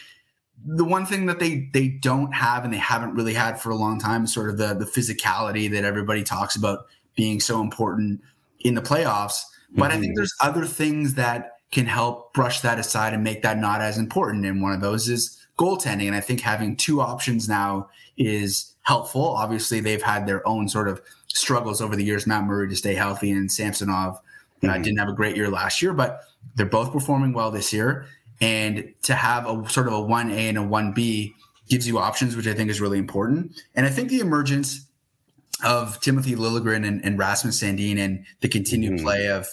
the one thing that they they don't have and they haven't really had for a long time is sort of the the physicality that everybody talks about being so important in the playoffs. But mm-hmm. I think mm-hmm. there's other things that can help brush that aside and make that not as important. And one of those is goaltending. And I think having two options now is helpful. Obviously, they've had their own sort of struggles over the years. Matt Murray to stay healthy and Samsonov mm-hmm. uh, didn't have a great year last year, but they're both performing well this year. And to have a sort of a 1A and a 1B gives you options, which I think is really important. And I think the emergence of Timothy Liljegren and, and Rasmus Sandin and the continued mm. play of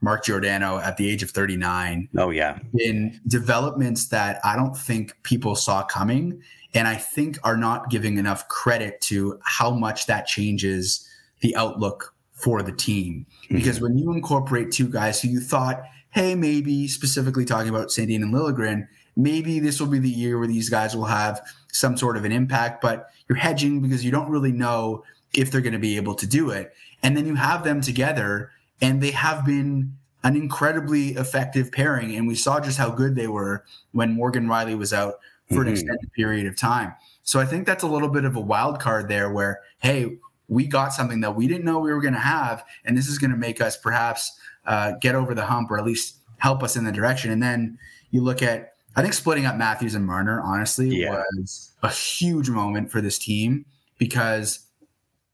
Mark Giordano at the age of 39. Oh, yeah. In developments that I don't think people saw coming. And I think are not giving enough credit to how much that changes the outlook for the team. Mm-hmm. Because when you incorporate two guys who you thought, hey, maybe specifically talking about Sandin and Liljegren, maybe this will be the year where these guys will have some sort of an impact, but you're hedging because you don't really know if they're going to be able to do it. And then you have them together, and they have been an incredibly effective pairing. And we saw just how good they were when Morgan Rielly was out for mm-hmm. an extended period of time. So I think that's a little bit of a wild card there where, hey, we got something that we didn't know we were going to have. And this is going to make us perhaps uh, get over the hump or at least help us in the direction. And then you look at, I think splitting up Matthews and Marner, honestly, yeah. was a huge moment for this team because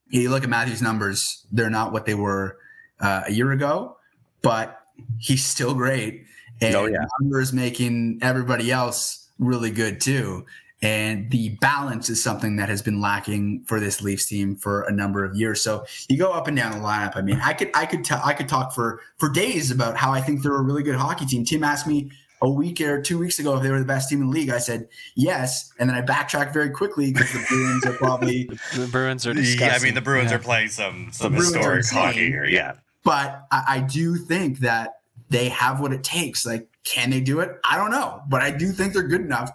you look at Matthew's numbers; they're not what they were uh, a year ago, but he's still great. And oh, yeah. numbers making everybody else really good too. And the balance is something that has been lacking for this Leafs team for a number of years. So you go up and down the lineup. I mean, I could I could tell I could talk for for days about how I think they're a really good hockey team. Tim asked me a week or two weeks ago if they were the best team in the league. I said yes, and then I backtracked very quickly because the Bruins are probably the Bruins are disgusting. Yeah, I mean the Bruins yeah. are playing some some historic hockey here. Yeah, but I, I do think that they have what it takes. Like, can they do it? I don't know, but I do think they're good enough,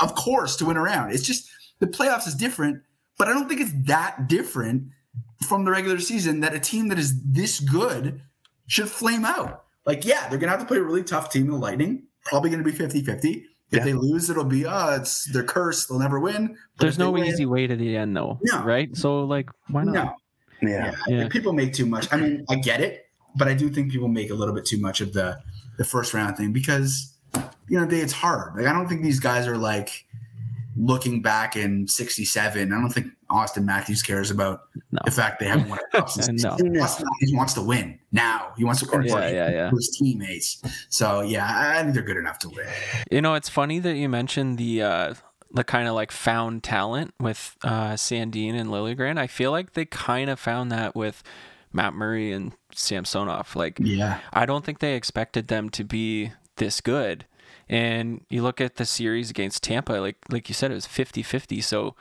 of course, to win around. It's just the playoffs is different, but I don't think it's that different from the regular season that a team that is this good should flame out. Like, yeah, they're gonna have to play a really tough team in the Lightning. Probably gonna be 50-50. If Yeah. they lose, it'll be uh it's their curse, they'll never win. But There's no win- easy way to the end, though. No. Right? So, like, why not? No. Yeah. Yeah. People make too much. I mean, I get it, but I do think people make a little bit too much of the the first round thing because you know it's hard. Like I don't think these guys are like looking back in '67. I don't think Auston Matthews cares about No. the fact they haven't won a cup since. No. Auston Matthews wants to win now. He wants to for Yeah, yeah, yeah. his teammates. So yeah, I I think they're good enough to win. You know, it's funny that you mentioned the uh the kind of like found talent with uh Sandin and Liljegren. I feel like they kind of found that with Matt Murray and Samsonov. Like Yeah. I don't think they expected them to be this good. And you look at the series against Tampa, like like you said, it was 50-50. So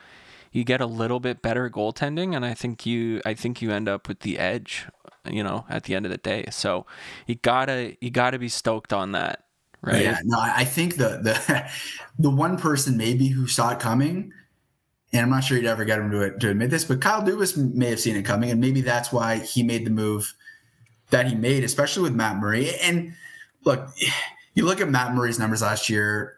you get a little bit better goaltending, and I think you I think you end up with the edge, you know, at the end of the day. So you gotta you gotta be stoked on that, right? Yeah, no, I think the the the one person maybe who saw it coming, and I'm not sure you'd ever get him to to admit this, but Kyle Dubas may have seen it coming, and maybe that's why he made the move that he made, especially with Matt Murray. And look, you look at Matt Murray's numbers last year.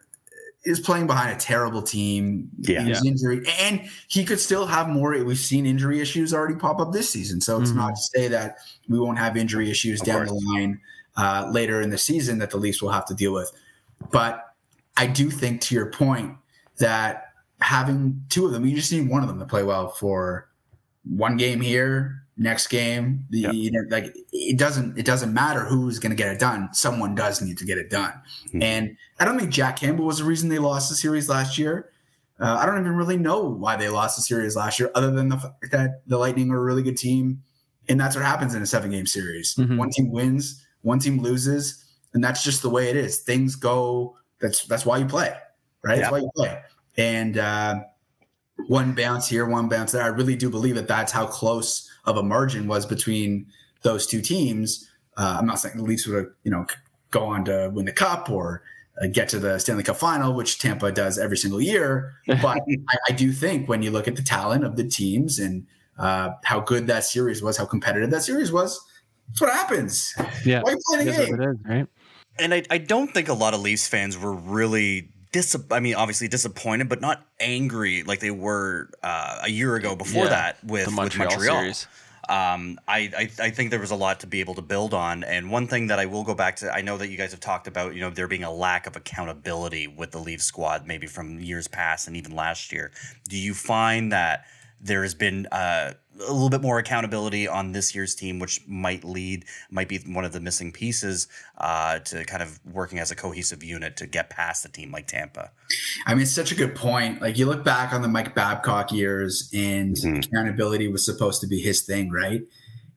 He was playing behind a terrible team. Yeah. he was injured, and he could still have more. We've seen injury issues already pop up this season, so it's Mhm. not to say that we won't have injury issues Of down course. the line uh, later in the season that the Leafs will have to deal with. But I do think, to your point, that having two of them, you just need one of them to play well for one game here, next game. The, you know, like it doesn't it doesn't matter who's going to get it done. Someone does need to get it done. Mhm. And I don't think Jack Campbell was the reason they lost the series last year. Uh, I don't even really know why they lost the series last year, other than the fact that the Lightning are a really good team, and that's what happens in a seven game series. Mhm. One team wins, one team loses, and that's just the way it is. Things go. That's that's why you play, right? That's why you play. And uh, one bounce here, one bounce there. I really do believe that that's how close of a margin was between those two teams. Uh, I'm not saying the Leafs would have, you know, go on to win the cup or uh, get to the Stanley Cup final, which Tampa does every single year. But I, I do think when you look at the talent of the teams and uh, how good that series was, how competitive that series was, that's what happens. Yeah. Why are you playing It the is game? it is, right? And I, I don't think a lot of Leafs fans were really dis I mean obviously disappointed but not angry like they were uh, a year ago before Yeah, that with The with Montreal, Montreal. series. um, I, I I think there was a lot to be able to build on. And one thing that I will go back to, I know that you guys have talked about, you know, there being a lack of accountability with the Leaf squad, maybe from years past and even last year. Do you find that there has been uh, a little bit more accountability on this year's team, which might lead, might be one of the missing pieces uh, to kind of working as a cohesive unit to get past a team like Tampa? I mean, it's such a good point. Like you look back on the Mike Babcock years, and Mhm. accountability was supposed to be his thing, right?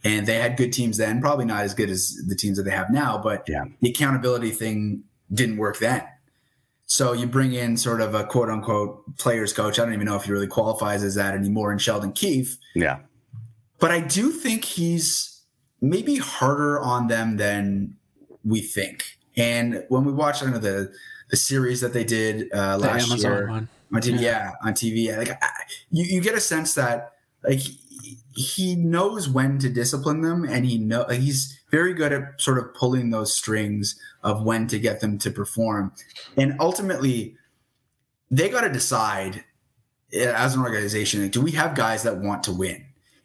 And they had good teams then, probably not as good as the teams that they have now, but Yeah. the accountability thing didn't work then. So you bring in sort of a quote unquote players coach. I don't even know if he really qualifies as that anymore in Sheldon Keefe. Yeah. But I do think he's maybe harder on them than we think. And when we watch, I know the the series that they did uh, The last Amazon year one. on TV, Yeah. yeah, on TV, like I, you, you get a sense that like he, knows when to discipline them, and he know like, he's very good at sort of pulling those strings of when to get them to perform, and ultimately they got to decide eh, as an organization like, do we have guys that want to win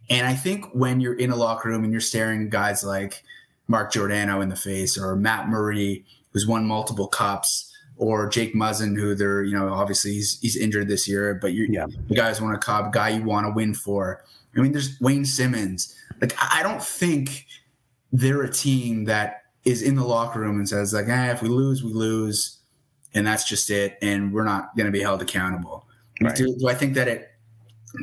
and i think when you're in a locker room and you're staring guys like mark giordano in the face or matt murray who's won multiple cups or jake muzzin who they're you know obviously he's, he's injured this year but you Yeah. the guys want a cup guy you want to win for i mean there's wayne simmonds like i I don't think they're a team that is in the locker room and says like eh, if we lose we lose and that's just it and we're not going to be held accountable Right. do, do i think that it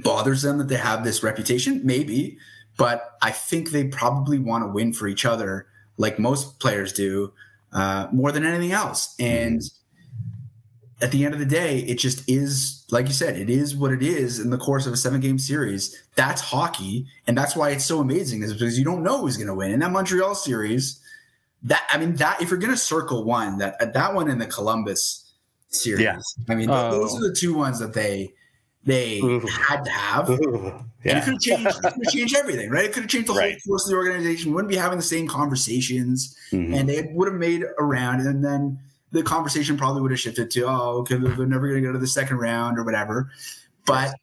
bothers them that they have this reputation maybe but i think they probably want to win for each other like most players do uh, more than anything else and at the end of the day it just is like you said it is what it is in the course of a seven game series that's hockey and that's why it's so amazing is because you don't know who's going to win in that montreal series that i mean that if you're going to circle one that that one in the columbus series Yeah. i mean Oh. those are the two ones that they they had to have. And it Yeah. could have changed, it could have changed everything, right? It could have changed the whole Right. course of the organization. We wouldn't be having the same conversations, Mhm. and they would have made a round, and then the conversation probably would have shifted to, oh, okay, they're they're never going to go to the second round or whatever. But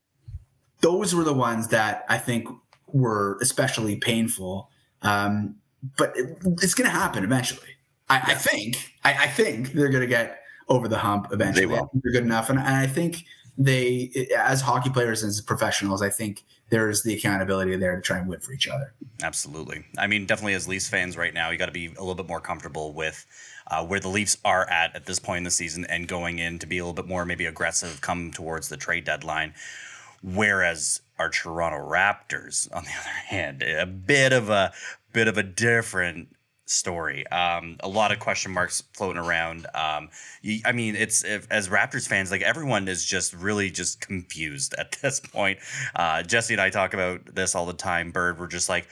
those were the ones that I think were especially painful. Um, but it, it's going to happen eventually. I, I think. I, I think they're going to get over the hump eventually. They will. They're good enough, and, and I think they, as hockey players and as professionals, I think there's the accountability there to try and win for each other. Absolutely. I mean, definitely as Leafs fans right now, you got to be a little bit more comfortable with uh, where the Leafs are at at this point in the season and going in to be a little bit more maybe aggressive come towards the trade deadline. Whereas our Toronto Raptors, on the other hand, a bit of a bit of a different story. Um, a lot of question marks floating around. Um, you, I mean, it's if, as Raptors fans, like everyone is just really just confused at this point. Uh, Jesse and I talk about this all the time. Bird, we're just like,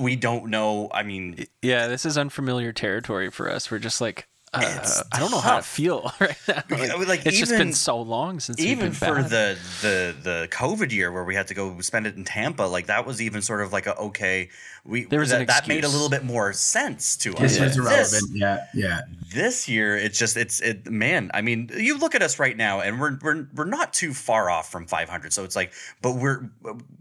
we don't know. I mean, Yeah, this is unfamiliar territory for us. We're just like, uh, I don't know how to feel right now. Like, like, it's just been so long since we've even for the the the COVID year where we had to go spend it in Tampa, like that was even sort of like a okay. We There was that, an that made a little bit more sense to This us. was But irrelevant. This, yeah, yeah. this year it's just it's it man i mean you look at us right now and we're we're, we're not too far off from 500 so it's like but we're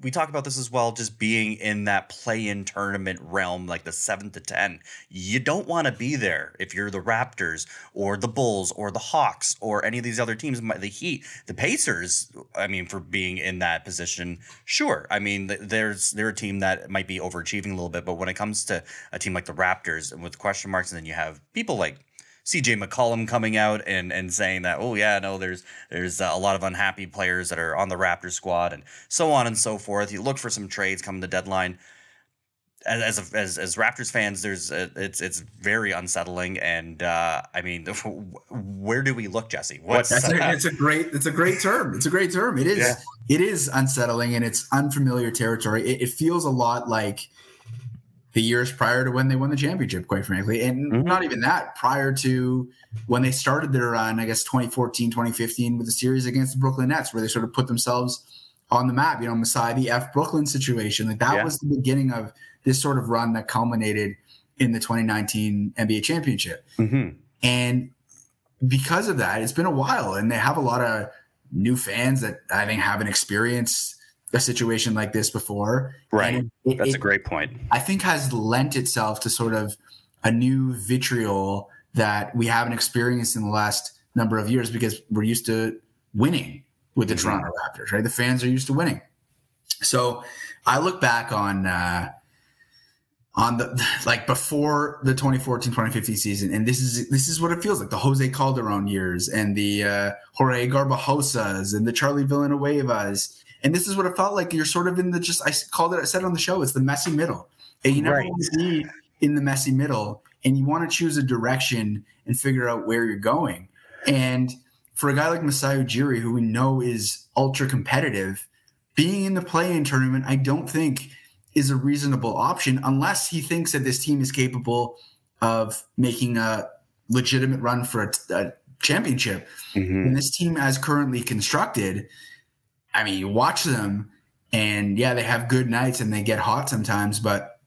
we talk about this as well just being in that play-in tournament realm like the 7 to 10 you don't want to be there if you're the raptors or the bulls or the hawks or any of these other teams the heat the pacers i mean for being in that position sure i mean there's they're a team that might be overachieving a little bit but when it comes to a team like the raptors and with question marks and then you have people like CJ McCollum coming out and and saying that oh yeah no there's there's uh, a lot of unhappy players that are on the Raptors squad and so on and so forth. You look for some trades coming the deadline. As as as, as Raptors fans, there's uh it's it's very unsettling and uh, I mean where do we look, Jesse? What's That's a, it's a great it's a great term. It's a great term. It is Yeah. it is unsettling and it's unfamiliar territory. It, it feels a lot like the years prior to when they won the championship, quite frankly. And Mhm. not even that, prior to when they started their run, I guess 2014, 2015 with the series against the Brooklyn Nets, where they sort of put themselves on the map, you know, Masai the F Brooklyn situation. Like that Yeah. was the beginning of this sort of run that culminated in the 2019 NBA championship. Mhm. And because of that, it's been a while, and they have a lot of new fans that I think haven't experienced a situation like this before. Right. It- That's it- a great point. I think has lent itself to sort of a new vitriol that we haven't experienced in the last number of years because we're used to winning with the Mhm. Toronto Raptors, right? The fans are used to winning. So I look back on uh, on the like before the 2014-2015 season, and this is this is what it feels like the Jose Calderon years and the uh, Jorge Garbajosas and the Charlie Villanuevas, and this is what it felt like. You're sort of in the just I called it. I said it on the show. It's the messy middle, and you never Right. want to be in the messy middle, and you want to choose a direction and figure out where you're going. And for a guy like Masai Ujiri, who we know is ultra competitive, being in the play-in tournament, I don't think is a reasonable option unless he thinks that this team is capable of making a legitimate run for a, a championship. Mhm. And this team, as currently constructed, I mean, you watch them, and yeah, they have good nights and they get hot sometimes, but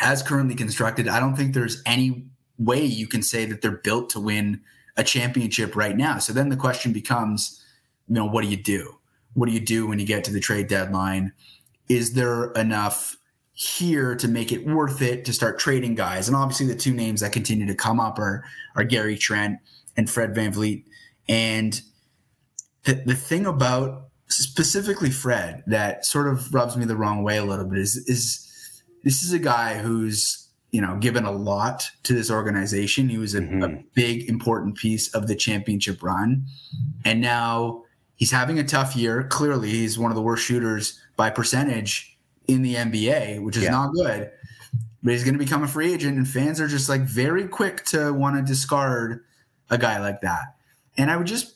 as currently constructed, I don't think there's any way you can say that they're built to win a championship right now. So then the question becomes, you know, what do you do? What do you do when you get to the trade deadline? Is there enough here to make it worth it to start trading guys? And obviously, the two names that continue to come up are are Gary Trent and Fred VanVleet. And the the thing about specifically Fred that sort of rubs me the wrong way a little bit is is this is a guy who's you know given a lot to this organization. He was a, a Mhm. big important piece of the championship run, and now he's having a tough year. Clearly, he's one of the worst shooters by percentage in the NBA, which is Yeah. not good. But he's going to become a free agent, and fans are just like very quick to want to discard a guy like that. And I would just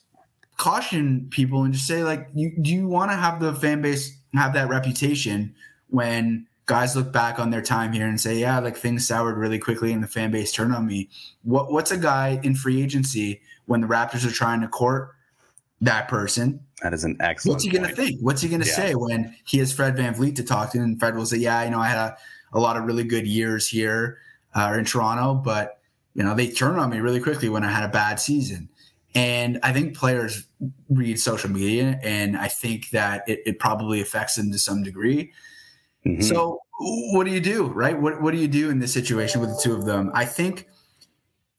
caution people and just say, like, you do you want to have the fan base have that reputation when guys look back on their time here and say, yeah, like things soured really quickly and the fan base turned on me. What what's a guy in free agency when the Raptors are trying to court that person, That is an excellent. what's he going to think? What's he going to Yeah. say when he has Fred VanVleet to talk to? And Fred will say, Yeah, you know, I had a, a lot of really good years here uh, in Toronto, but, you know, they turned on me really quickly when I had a bad season. And I think players read social media, and I think that it, it probably affects them to some degree. Mhm. So what do you do, right? What what do you do in this situation with the two of them? I think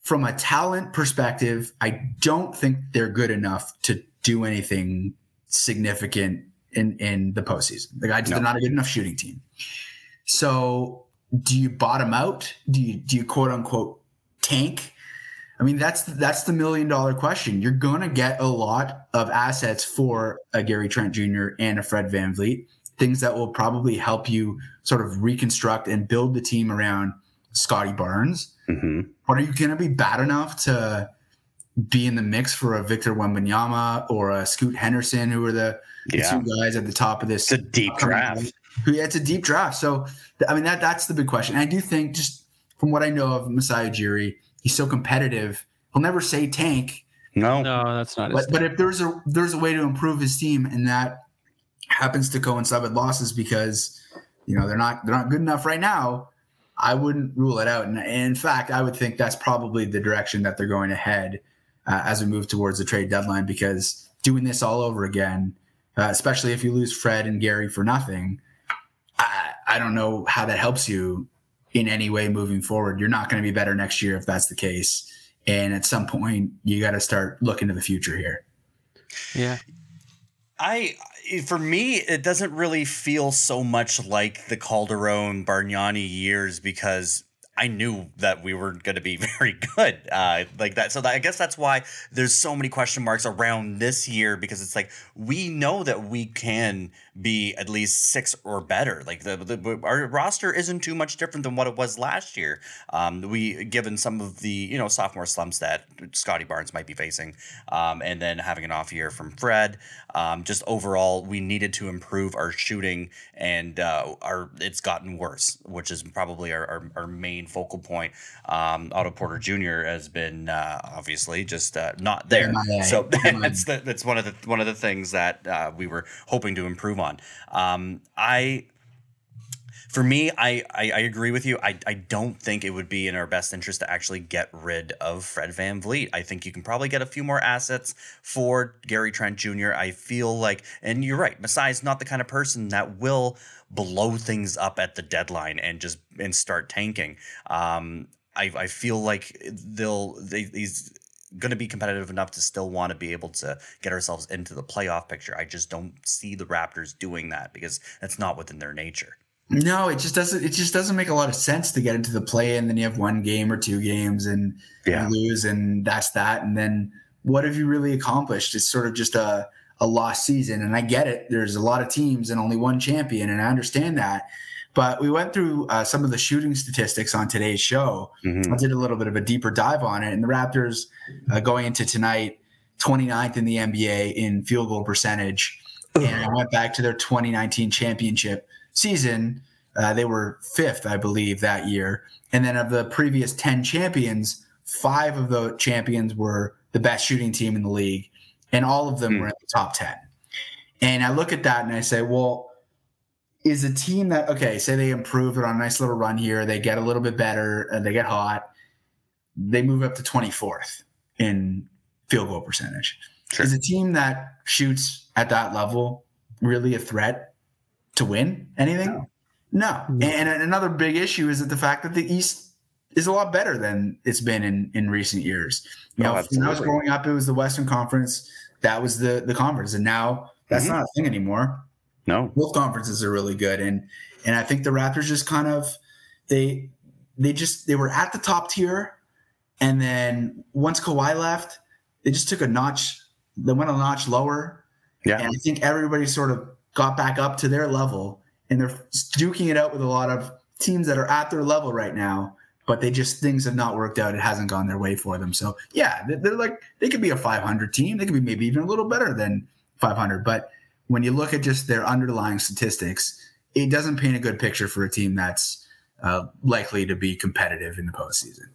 from a talent perspective, I don't think they're good enough to do anything significant in in the postseason. The guys, No. they're not a good enough shooting team. So do you bottom out? Do you do you quote unquote tank? I mean, that's that's the million dollar question. You're going to get a lot of assets for a Gary Trent Jr. and a Fred VanVleet, things that will probably help you sort of reconstruct and build the team around Scottie Barnes. Mhm. But are you going to be bad enough to be in the mix for a Victor Wembanyama or a Scoot Henderson, who are the, Yeah. two guys at the top of this It's a deep draft. who yeah, it's a deep draft. So I mean that that's the big question. And I do think just from what I know of Masai Ujiri, he's so competitive. He'll never say tank, No. No, that's not his. but but if there's a there's a way to improve his team and that happens to coincide with losses because you know they're not they're not good enough right now, I wouldn't rule it out. And, and in fact, I would think that's probably the direction that they're going to head uh, as we move towards the trade deadline because doing this all over again, uh, especially if you lose Fred and Gary for nothing, I, I don't know how that helps you in any way moving forward. You're not going to be better next year if that's the case. And at some point, you got to start looking to the future here. yeah. I for me, it doesn't really feel so much like the Calderon Bargnani years because I knew that we were going to be very good uh, like that. So that, I guess that's why there's so many question marks around this year because it's like we know that we can be at least six or better. Like the, the our roster isn't too much different than what it was last year. Um, we given some of the you know sophomore slumps that Scottie Barnes might be facing, um, and then having an off year from Fred. Um, just overall, we needed to improve our shooting, and uh, our it's gotten worse, which is probably our, our, our main focal point. Um, Otto Porter Jr. has been uh, obviously just uh, not there, so that's the, that's one of the one of the things that uh, we were hoping to improve on. Um, I for me, I, I, I agree with you. I, I don't think it would be in our best interest to actually get rid of Fred VanVleet. I think you can probably get a few more assets for Gary Trent Jr. I feel like, and you're right, Masai's not the kind of person that will blow things up at the deadline and just and start tanking. Um, I, I feel like they'll they, he's going to be competitive enough to still want to be able to get ourselves into the playoff picture. I just don't see the Raptors doing that because that's not within their nature. No, it just doesn't. It just doesn't make a lot of sense to get into the play, and then you have one game or two games, and Yeah. you lose, and that's that. And then what have you really accomplished? It's sort of just a a lost season. And I get it. There's a lot of teams and only one champion, and I understand that. But we went through uh, some of the shooting statistics on today's show. Mhm. I did a little bit of a deeper dive on it, and the Raptors uh, going into tonight, 29th in the NBA in field goal percentage. And I went back to their 2019 championship season. Uh, they were fifth, I believe, that year. And then of the previous 10 champions, five of the champions were the best shooting team in the league, and all of them Hmm. were in the top 10. And I look at that and I say, well, is a team that, okay, say they improve, they're on a nice little run here, they get a little bit better, and they get hot, they move up to 24th in field goal percentage. Sure. Is a team that shoots at that level really a threat to win anything? No. And another big issue is that the fact that the East is a lot better than it's been in, in recent years. You Oh, know, when I was growing up, it was the Western Conference. That was the the conference, and now that's Mhm. not a thing anymore. No. Both conferences are really good, and and I think the Raptors just kind of they they just they were at the top tier, and then once Kawhi left, they just took a notch. They went a notch lower, Yeah. and I think everybody sort of got back up to their level, and they're duking it out with a lot of teams that are at their level right now. But they just things have not worked out. It hasn't gone their way for them. So yeah, they're, they're like they could be a 500 team. They could be maybe even a little better than 500. But when you look at just their underlying statistics, it doesn't paint a good picture for a team that's uh, likely to be competitive in the postseason.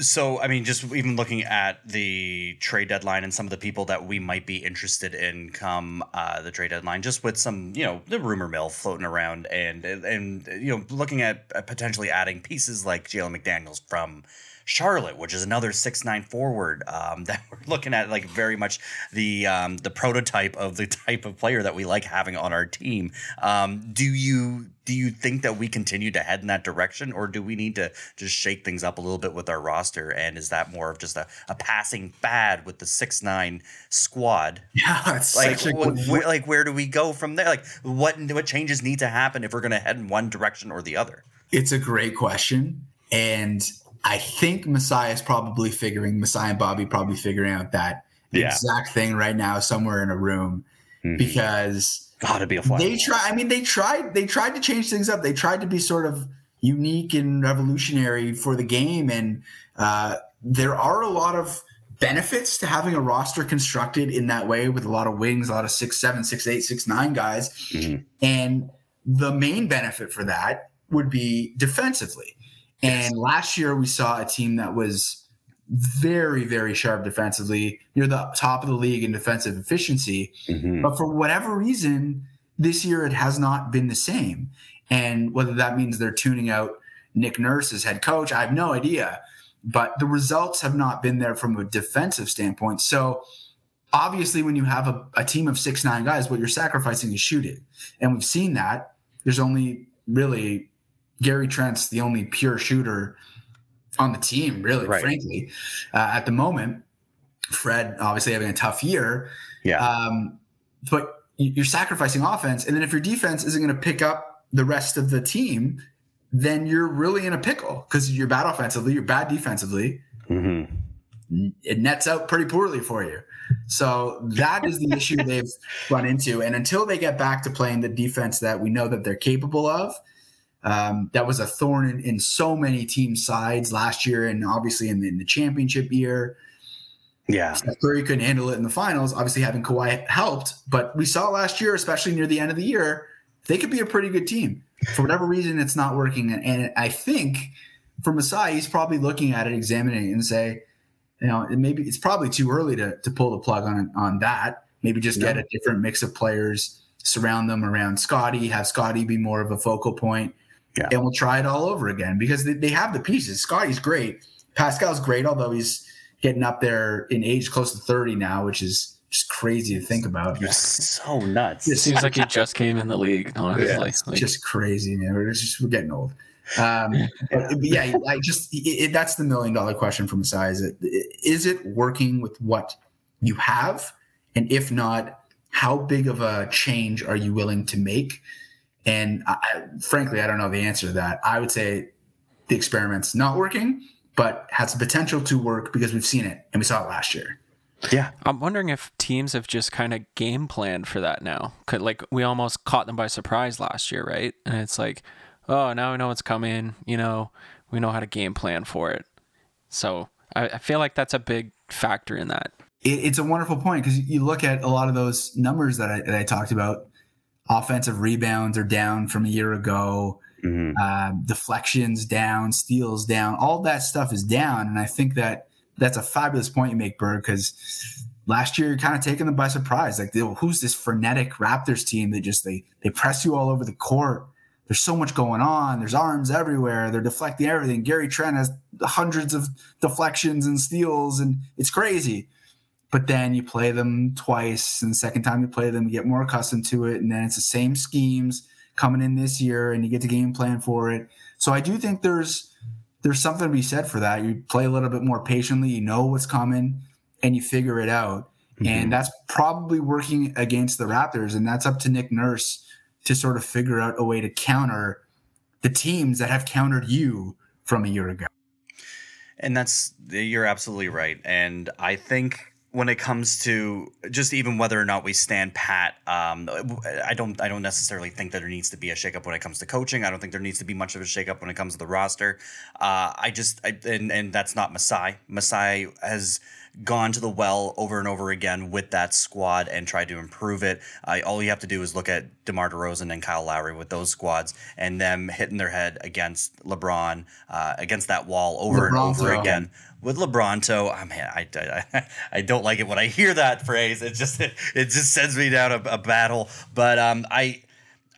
So, I mean, just even looking at the trade deadline and some of the people that we might be interested in come uh, the trade deadline, just with some, you know, the rumor mill floating around, and and you know, looking at potentially adding pieces like Jalen McDaniels from Charlotte, which is another six nine forward um, that we're looking at, like very much the um, the prototype of the type of player that we like having on our team. Um, do you do you think that we continue to head in that direction, or do we need to just shake things up a little bit with our roster? And is that more of just a, a passing fad with the six nine squad? Yeah, it's Like, such a wh- where, like where do we go from there? Like, what what changes need to happen if we're going to head in one direction or the other? It's a great question. And I think Masai is probably figuring, Masai and Bobby probably figuring out that Yeah. exact thing right now somewhere in a room Mhm. because Got to be a fly. they try I mean they tried they tried to change things up. They tried to be sort of unique and revolutionary for the game and uh, there are a lot of benefits to having a roster constructed in that way with a lot of wings, a lot of six, seven, six, eight, six, nine guys. Mhm. And the main benefit for that would be defensively. And last year we saw a team that was very, very sharp defensively, near the top of the league in defensive efficiency. Mhm. But for whatever reason, this year it has not been the same. And whether that means they're tuning out Nick Nurse as head coach, I have no idea. But the results have not been there from a defensive standpoint. So obviously, when you have a, a team of six, nine guys, what you're sacrificing is shooting. And we've seen that. There's only really Gary Trent's the only pure shooter on the team, really, Right. frankly, uh, at the moment. Fred obviously having a tough year. Yeah. Um, but you- you're sacrificing offense. And then if your defense isn't going to pick up the rest of the team, then you're really in a pickle because you're bad offensively, you're bad defensively. Mhm. It nets out pretty poorly for you. So that is the issue they've run into. And until they get back to playing the defense that we know that they're capable of, um, that was a thorn in, in so many team sides last year and obviously in the, in the championship year. Yeah. Steph Curry couldn't handle it in the finals. Obviously, having Kawhi helped, but we saw last year, especially near the end of the year, they could be a pretty good team. For whatever reason, it's not working. And, and I think for Masai, he's probably looking at it, examining it, and say, you know, maybe it's probably too early to, to pull the plug on on that. Maybe just get a different mix of players, surround them around Scottie, have Scottie be more of a focal point, Yeah. and we'll try it all over again because they, they have the pieces. Scottie's great. Pascal's great, although he's getting up there in age close to 30 now, which is just crazy to think about. You're so nuts. It Seems like he just came in the league. Honestly, It's Like, just crazy, man. We're just we're getting old. Um, but, but yeah, I just it, it- that's the million dollar question from Masai. Is it is it working with what you have, and if not, how big of a change are you willing to make? And I, I, frankly, I don't know the answer to that. I would say the experiment's not working, but has the potential to work because we've seen it and we saw it last year. yeah. I'm wondering if teams have just kind of game planned for that now. 'Cause, Like we almost caught them by surprise last year, right? And it's like, oh, now we know what's coming. You know, we know how to game plan for it. So I, I feel like that's a big factor in that. it, it's a wonderful point because you look at a lot of those numbers that I, that I talked about. Offensive rebounds are down from a year ago. Mhm. Um, deflections down, steals down. All that stuff is down, and I think that that's a fabulous point you make, Berg. Because last year you're kind of taking them by surprise. Like, who's this frenetic Raptors team that just they they press you all over the court? There's so much going on. There's arms everywhere. They're deflecting everything. Gary Trent has hundreds of deflections and steals, and it's crazy but then you play them twice and the second time you play them you get more accustomed to it and then it's the same schemes coming in this year and you get the game plan for it. So i do think there's there's something to be said for that. You play a little bit more patiently you know what's coming and you figure it out. Mm-hmm. And that's probably working against the raptors and that's up to nick nurse to sort of figure out a way to counter the teams that have countered you from a year ago. And that's you're absolutely right. And I think when it comes to just even whether or not we stand pat, um, I don't I don't necessarily think that there needs to be a shakeup when it comes to coaching. I don't think there needs to be much of a shakeup when it comes to the roster. Uh, I just I, and and that's not Masai. Masai has gone to the well over and over again with that squad and tried to improve it. Uh, all you have to do is look at DeMar DeRozan and Kyle Lowry with those squads and them hitting their head against LeBron, uh, against that wall over and over again. With LeBronto, I mean, I, I, I don't like it when I hear that phrase. It just it, just sends me down a, a battle. But um, I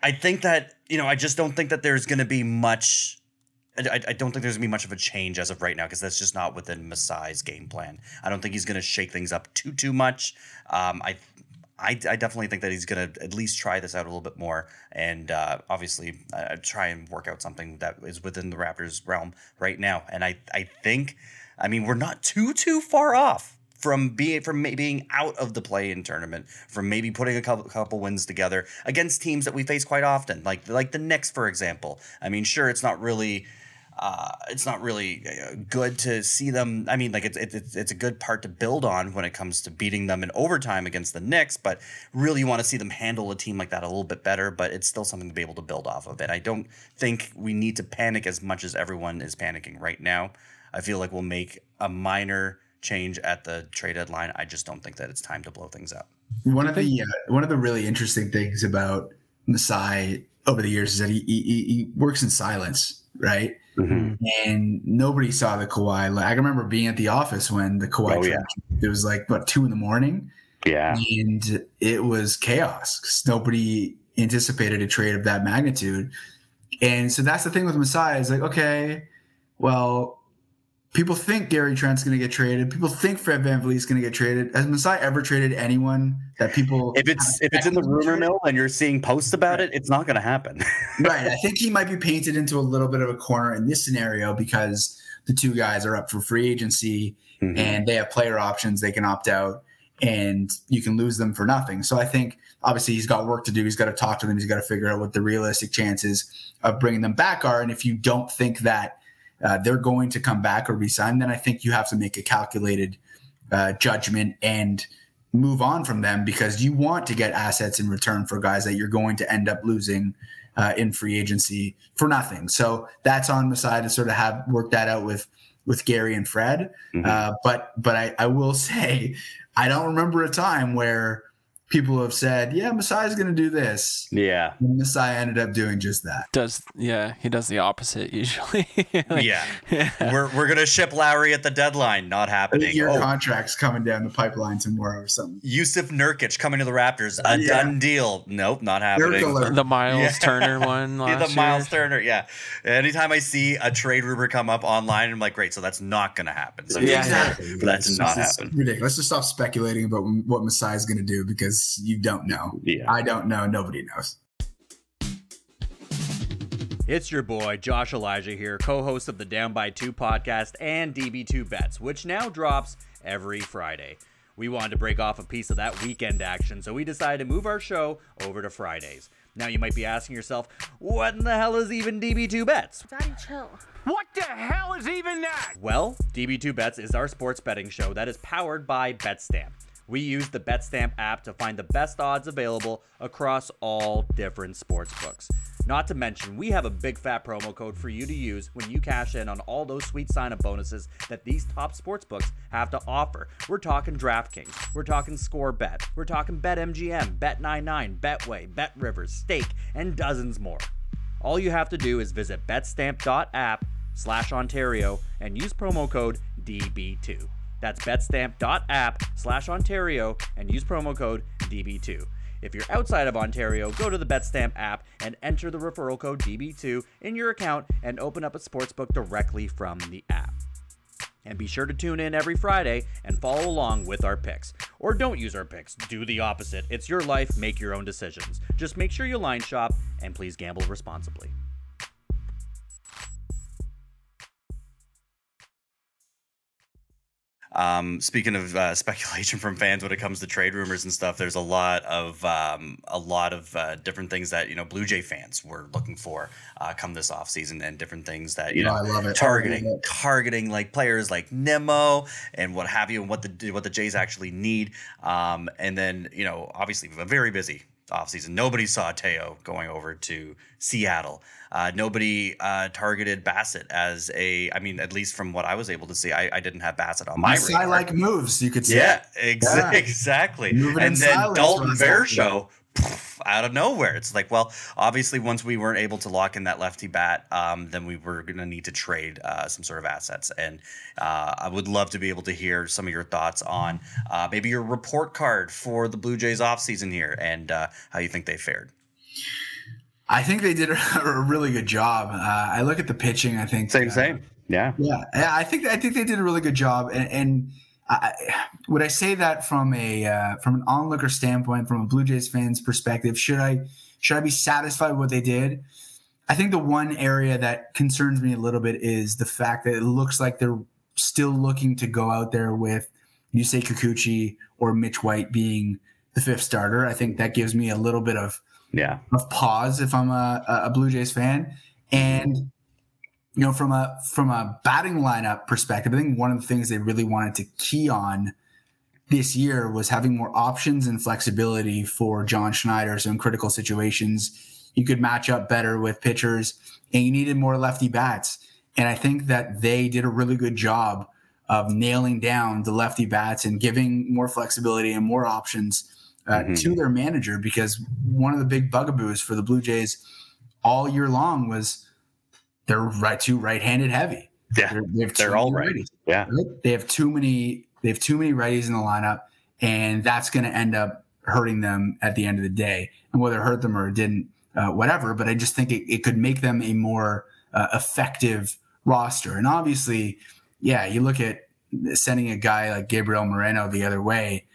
I think that you know I just don't think that there's going to be much. I, I don't think there's gonna be much of a change as of right now because that's just not within Masai's game plan. I don't think he's gonna shake things up too too much. Um, I, I, I definitely think that he's gonna at least try this out a little bit more and uh, obviously uh, try and work out something that is within the Raptors realm right now. And I I think, I mean, we're not too too far off from being from being out of the play-in tournament, from maybe putting a couple, couple wins together against teams that we face quite often, like like the Knicks, for example. I mean, sure, it's not really. Uh, it's not really uh, good to see them. I mean, like it's, it's it's a good part to build on when it comes to beating them in overtime against the Knicks. But really, you want to see them handle a team like that a little bit better. But it's still something to be able to build off of. And I don't think we need to panic as much as everyone is panicking right now. I feel like we'll make a minor change at the trade deadline. I just don't think that it's time to blow things up. One of the uh, one of the really interesting things about Masai over the years is that he he, he works in silence, right? Mm-hmm. And nobody saw the Kawhi. Like, I remember being at the office when the Kawhi. Oh, yeah. It was like what two in the morning, Yeah. and it was chaos nobody anticipated a trade of that magnitude. And so that's the thing with Masai is like, okay, well, people think Gary Trent's going to get traded. People think Fred Van is going to get traded. Has Masai ever traded anyone that people? If it's if it's in the rumor mill and you're seeing posts about it, it's not going to happen. right, I think he might be painted into a little bit of a corner in this scenario because the two guys are up for free agency Mhm. and they have player options. They can opt out and you can lose them for nothing. So I think obviously he's got work to do. He's got to talk to them. He's got to figure out what the realistic chances of bringing them back are. And if you don't think that uh, they're going to come back or resign, then I think you have to make a calculated uh, judgment and move on from them because you want to get assets in return for guys that you're going to end up losing uh, in free agency for nothing. So that's on the side to sort of have work that out with with Gary and Fred. Mhm. Uh, but but I, I will say I don't remember a time where people have said, "Yeah, Masai's going to do this." yeah. And Masai ended up doing just that. Does yeah, he does the opposite usually. Like, yeah, we're we're gonna ship Lowry at the deadline. Not happening. Your Oh, contract's coming down the pipeline tomorrow or something. Jusuf Nurkic coming to the Raptors. A Yeah. done deal. Nope, not happening. The Myles Yeah. Turner one Yeah, last the Myles. Turner, yeah. Anytime I see a trade rumor come up online, I'm like, great, so that's not gonna happen. So Yeah. exactly. That's It's not just- it's happen. Ridiculous. Let's just stop speculating about what Masai's going to do because you don't know. Yeah. I don't know. Nobody knows. It's your boy, Josh Elijah here, co host of the Down by 2 podcast and DB2 Bets, which now drops every Friday. We wanted to break off a piece of that weekend action, so we decided to move our show over to Fridays. Now, you might be asking yourself, what in the hell is even DB2 Bets? Daddy, chill. What the hell is even that? Well, DB2 Bets is our sports betting show that is powered by BetStamp. We use the BetStamp app to find the best odds available across all different sports books. Not to mention, we have a big fat promo code for you to use when you cash in on all those sweet sign up bonuses that these top sports books have to offer. We're talking DraftKings, we're talking ScoreBet, we're talking BetMGM, Bet99, Betway, BetRivers, Stake, and dozens more. All you have to do is visit betstamp.app slash Ontario and use promo code DB2. That's betstamp.app slash Ontario and use promo code DB2. If you're outside of Ontario, go to the Betstamp app and enter the referral code DB2 in your account and open up a sportsbook directly from the app. And be sure to tune in every Friday and follow along with our picks. Or don't use our picks, do the opposite. It's your life, make your own decisions. Just make sure you line shop and please gamble responsibly. Um, speaking of uh, speculation from fans when it comes to trade rumors and stuff, there's a lot of um, a lot of uh, different things that you know Blue Jay fans were looking for uh, come this offseason and different things that you No, know I love it. targeting I love it. targeting like players like Nimmo and what have you and what the what the Jays actually need. Um, and then you know obviously a very busy offseason. Nobody saw Teo going over to Seattle. Uh, nobody uh, targeted Bassitt as a. I mean, at least from what I was able to see, I, I didn't have Bassitt on my radar. like moves, you could say. Yeah, exa- Yeah. exactly. Moving and then Dalton Varsho out of nowhere. It's like, well, obviously, once we weren't able to lock in that lefty bat, um, then we were going to need to trade uh, some sort of assets. And uh, I would love to be able to hear some of your thoughts on uh, maybe your report card for the Blue Jays offseason here and uh, how you think they fared. I think they did a, really good job. Uh, I look at the pitching. I think uh, same, Yeah, yeah, I think I think they did a really good job, and, and I, would I say that from a uh, from an onlooker standpoint, from a Blue Jays fan's perspective, should I should I be satisfied with what they did? I think the one area that concerns me a little bit is the fact that it looks like they're still looking to go out there with Yusei Kikuchi or Mitch White being the fifth starter. I think that gives me a little bit of Yeah. of pause if I'm a, a Blue Jays fan. And you know, from a from a batting lineup perspective, I think one of the things they really wanted to key on this year was having more options and flexibility for John Schneider. So in critical situations, you could match up better with pitchers, and you needed more lefty bats. And I think that they did a really good job of nailing down the lefty bats and giving more flexibility and more options uh, Mhm. to their manager because one of the big bugaboos for the Blue Jays all year long was they're right too right-handed heavy. Yeah. They're, they have They're all righties, Yeah. right? They have too many. They have too many righties in the lineup, and that's going to end up hurting them at the end of the day. And whether it hurt them or it didn't, uh, whatever. But I just think it, it could make them a more uh, effective roster. And obviously, yeah, you look at sending a guy like Gabriel Moreno the other way.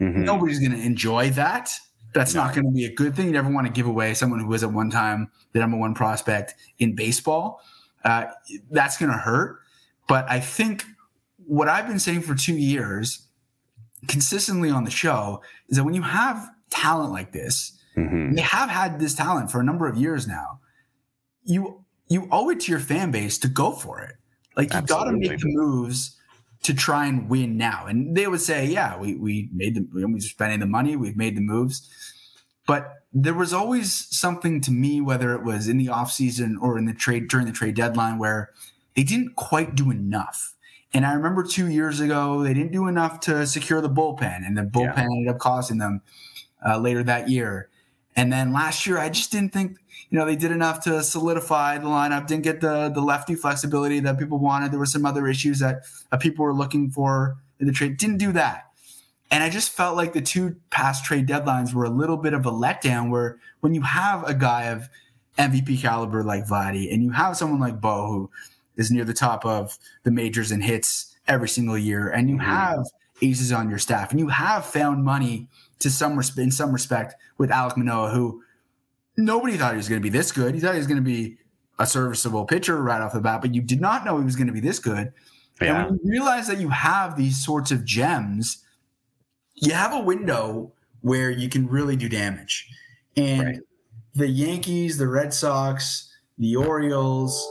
Mhm. Nobody's going to enjoy that. That's not going to be a good thing. You never want to give away someone who was at one time the number one prospect in baseball. Uh, that's going to hurt. But I think what I've been saying for two years consistently on the show is that when you have talent like this, Mhm. and they have had this talent for a number of years now, you you owe it to your fan base to go for it. Like you got to make the moves to try and win now. And they would say, yeah, we we made the we're spending the money, we've made the moves. But there was always something to me, whether it was in the offseason or in the trade during the trade deadline, where they didn't quite do enough. And I remember two years ago, they didn't do enough to secure the bullpen, and the bullpen ended up costing them uh, later that year. And then last year, I just didn't think you know they did enough to solidify the lineup. Didn't get the the lefty flexibility that people wanted. There were some other issues that uh, people were looking for in the trade. Didn't do that. And I just felt like the two past trade deadlines were a little bit of a letdown. Where when you have a guy of MVP caliber like Vladdy, and you have someone like Bo who is near the top of the majors and hits every single year, and you have aces on your staff, and you have found money to some resp- in some respect with Alek Manoah, who nobody thought he was going to be this good. He thought he was going to be a serviceable pitcher right off the bat, but you did not know he was going to be this good. Yeah. And when you realize that you have these sorts of gems, you have a window where you can really do damage. And Right. the Yankees, the Red Sox, the Orioles,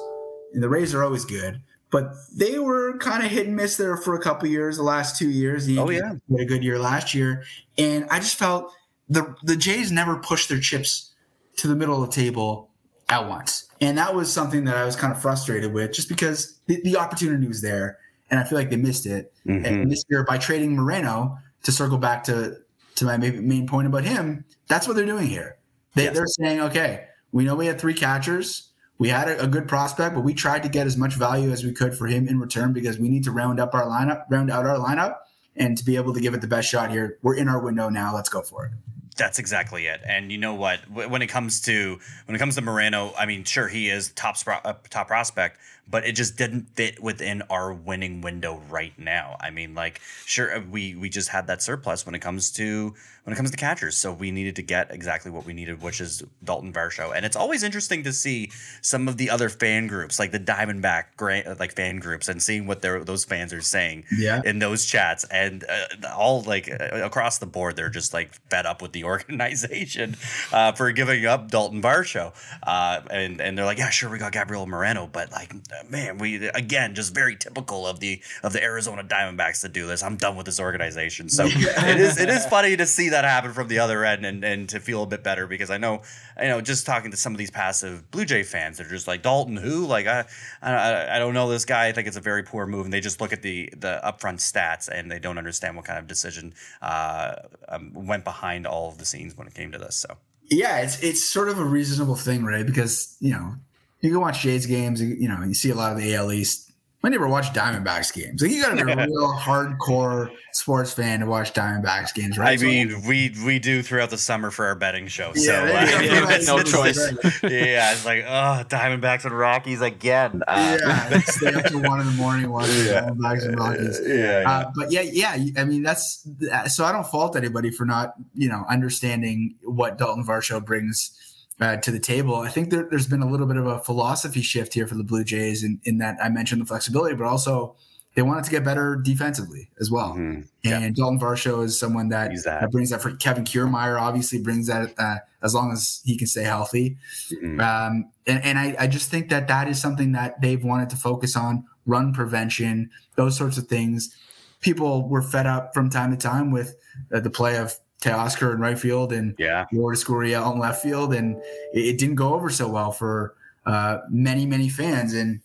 and the Rays are always good, but they were kind of hit and miss there for a couple years. The last two years, the Oh, yeah. had a good year last year, and I just felt the the Jays never pushed their chips to the middle of the table at once, and that was something that I was kind of frustrated with, just because the, the opportunity was there, and I feel like they missed it. Mhm. And this year, by trading Moreno to circle back to to my main main point about him, that's what they're doing here. They, Yes. They're saying, okay, we know we had three catchers. We had a, a good prospect, but we tried to get as much value as we could for him in return because we need to round up our lineup, round out our lineup, and to be able to give it the best shot here. We're in our window now. Let's go for it. That's exactly it. And you know what? When it comes to when it comes to Moreno, I mean, sure he is top uh, top prospect, but it just didn't fit within our winning window right now. I mean, like, sure uh, we we just had that surplus when it comes to when it comes to catchers, so we needed to get exactly what we needed, which is Dalton Varsho. And it's always interesting to see some of the other fan groups, like the Diamondback gra- like fan groups, and seeing what their those fans are saying Yeah. in those chats and uh, all like uh, across the board they're just like fed up with the the organization uh, for giving up Dalton Varsho. Uh, and and they're like, yeah, sure, we got Gabriel Moreno, but like, man, we again just very typical of the of the Arizona Diamondbacks to do this. I'm done with this organization. So it is it is funny to see that happen from the other end and and to feel a bit better because I know you know just talking to some of these passive Blue Jay fans, they're just like Dalton, who like I I, I don't know this guy. I think it's a very poor move, and they just look at the the upfront stats and they don't understand what kind of decision uh, um, went behind all of the scenes when it came to this. So yeah, it's it's sort of a reasonable thing, right? Because you know you can watch Jays games, you, you know, you see a lot of the AL East I never watched Diamondbacks games. Like you got to be a real hardcore sports fan to watch Diamondbacks games, right? I mean, so, we we do throughout the summer for our betting show. Yeah, so uh, yeah, no choice. yeah, it's like oh, Diamondbacks and Rockies again. Uh, yeah, stay up till one in the morning watching yeah. Diamondbacks and Rockies. Yeah, yeah. Uh, but yeah, yeah. I mean, that's so. I don't fault anybody for not you know understanding what Dalton Varsho brings uh, to the table. I think there, has been a little bit of a philosophy shift here for the Blue Jays in, in that I mentioned the flexibility, but also they wanted to get better defensively as well. Mm-hmm. And. Dalton Varsho is someone that, that. that, brings that for Kevin Kiermaier obviously brings that uh, as long as he can stay healthy. Mm-hmm. Um, and, and I, I just think that that is something that they've wanted to focus on run prevention, those sorts of things. People were fed up from time to time with uh, the play of Teoscar in right field and yeah. Lourdes in left field, and it, it, didn't go over so well for uh, many many fans. And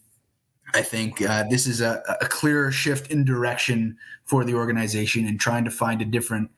I think uh, this is a, a clear shift in direction for the organization and trying to find a different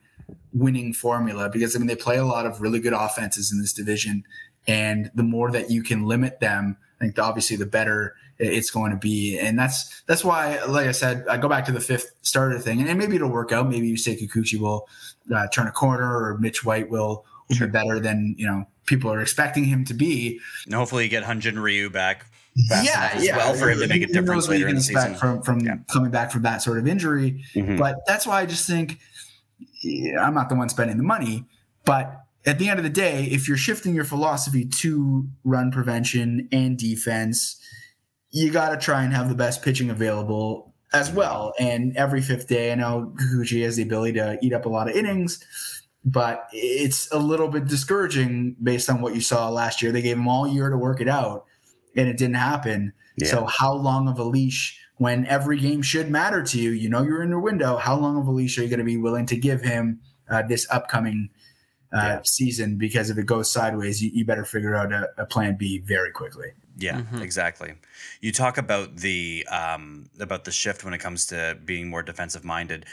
winning formula because I mean they play a lot of really good offenses in this division, and the more that you can limit them, I think obviously the better it's going to be. And that's that's why, like I said, I go back to the fifth starter thing, and, maybe it'll work out. Maybe Yusei Kikuchi will uh, turn a corner, or Mitch White will, will be better than you know people are expecting him to be. And hopefully, you get Hyun-Jin Ryu back. Yeah, as yeah. well for him to make a difference later in the season from from yeah. coming back from that sort of injury. Mm-hmm. But that's why I just think yeah, I'm not the one spending the money, but at the end of the day, if you're shifting your philosophy to run prevention and defense, you got to try and have the best pitching available as well. And every fifth day, I know Kikuchi has the ability to eat up a lot of innings, but it's a little bit discouraging based on what you saw last year. They gave him all year to work it out, and it didn't happen. Yeah. So, how long of a leash? When every game should matter to you, you know you're in your window. How long of a leash are you going to be willing to give him uh, this upcoming uh, yeah. season? Because if it goes sideways, you, you better figure out a, a plan B very quickly. Yeah, mm-hmm. exactly. You talk about the um, about the shift when it comes to being more defensive minded.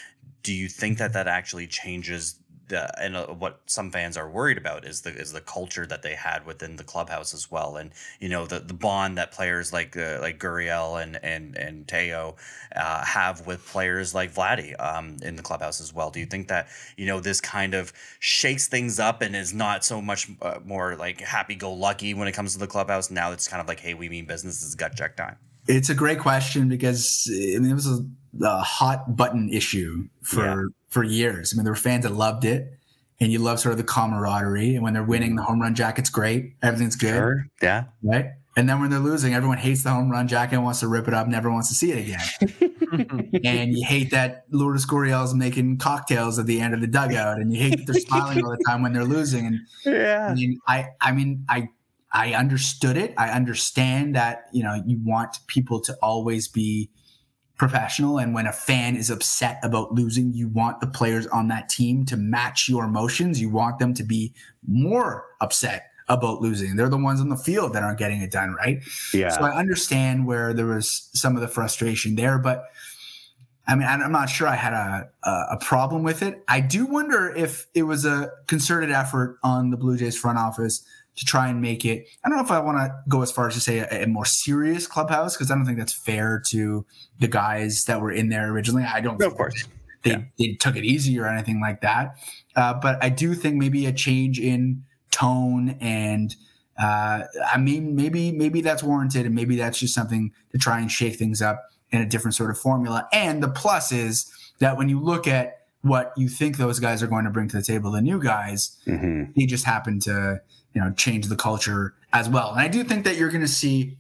Do you think that that actually changes the, and uh, what some fans are worried about is the is the culture that they had within the clubhouse as well, and you know the, the bond that players like uh, like Gurriel and and and Teo uh, have with players like Vladdy um, in the clubhouse as well. Do you think that you know this kind of shakes things up and is not so much uh, more like happy go lucky when it comes to the clubhouse? Now it's kind of like, hey, we mean business. It's gut check time. It's a great question because I mean, it was a, a hot button issue for yeah. for years. I mean, there were fans that loved it, and you love sort of the camaraderie. And when they're winning, the home run jacket's great. Everything's good. Sure. Yeah. Right. And then when they're losing, everyone hates the home run jacket and wants to rip it up, never wants to see it again. and you hate that Lourdes Gurriel is making cocktails at the end of the dugout, and you hate that they're smiling all the time when they're losing. And yeah, I mean, I, I mean, I I understood it. I understand that, you know, you want people to always be professional. And when a fan is upset about losing, you want the players on that team to match your emotions. You want them to be more upset about losing. They're the ones on the field that aren't getting it done, right? Yeah. So I understand where there was some of the frustration there, but I mean, I'm not sure I had a, a problem with it. I do wonder if it was a concerted effort on the Blue Jays front office to try and make it. I don't know if I want to go as far as to say a, a more serious clubhouse because I don't think that's fair to the guys that were in there originally. I don't. No, of course. They, yeah. they took it easy or anything like that. Uh, but I do think maybe a change in tone and uh, I mean maybe maybe that's warranted and maybe that's just something to try and shake things up in a different sort of formula. And the plus is that when you look at what you think those guys are going to bring to the table, the new guys, mm-hmm. they just happen to you know change the culture as well. And I do think that you're going to see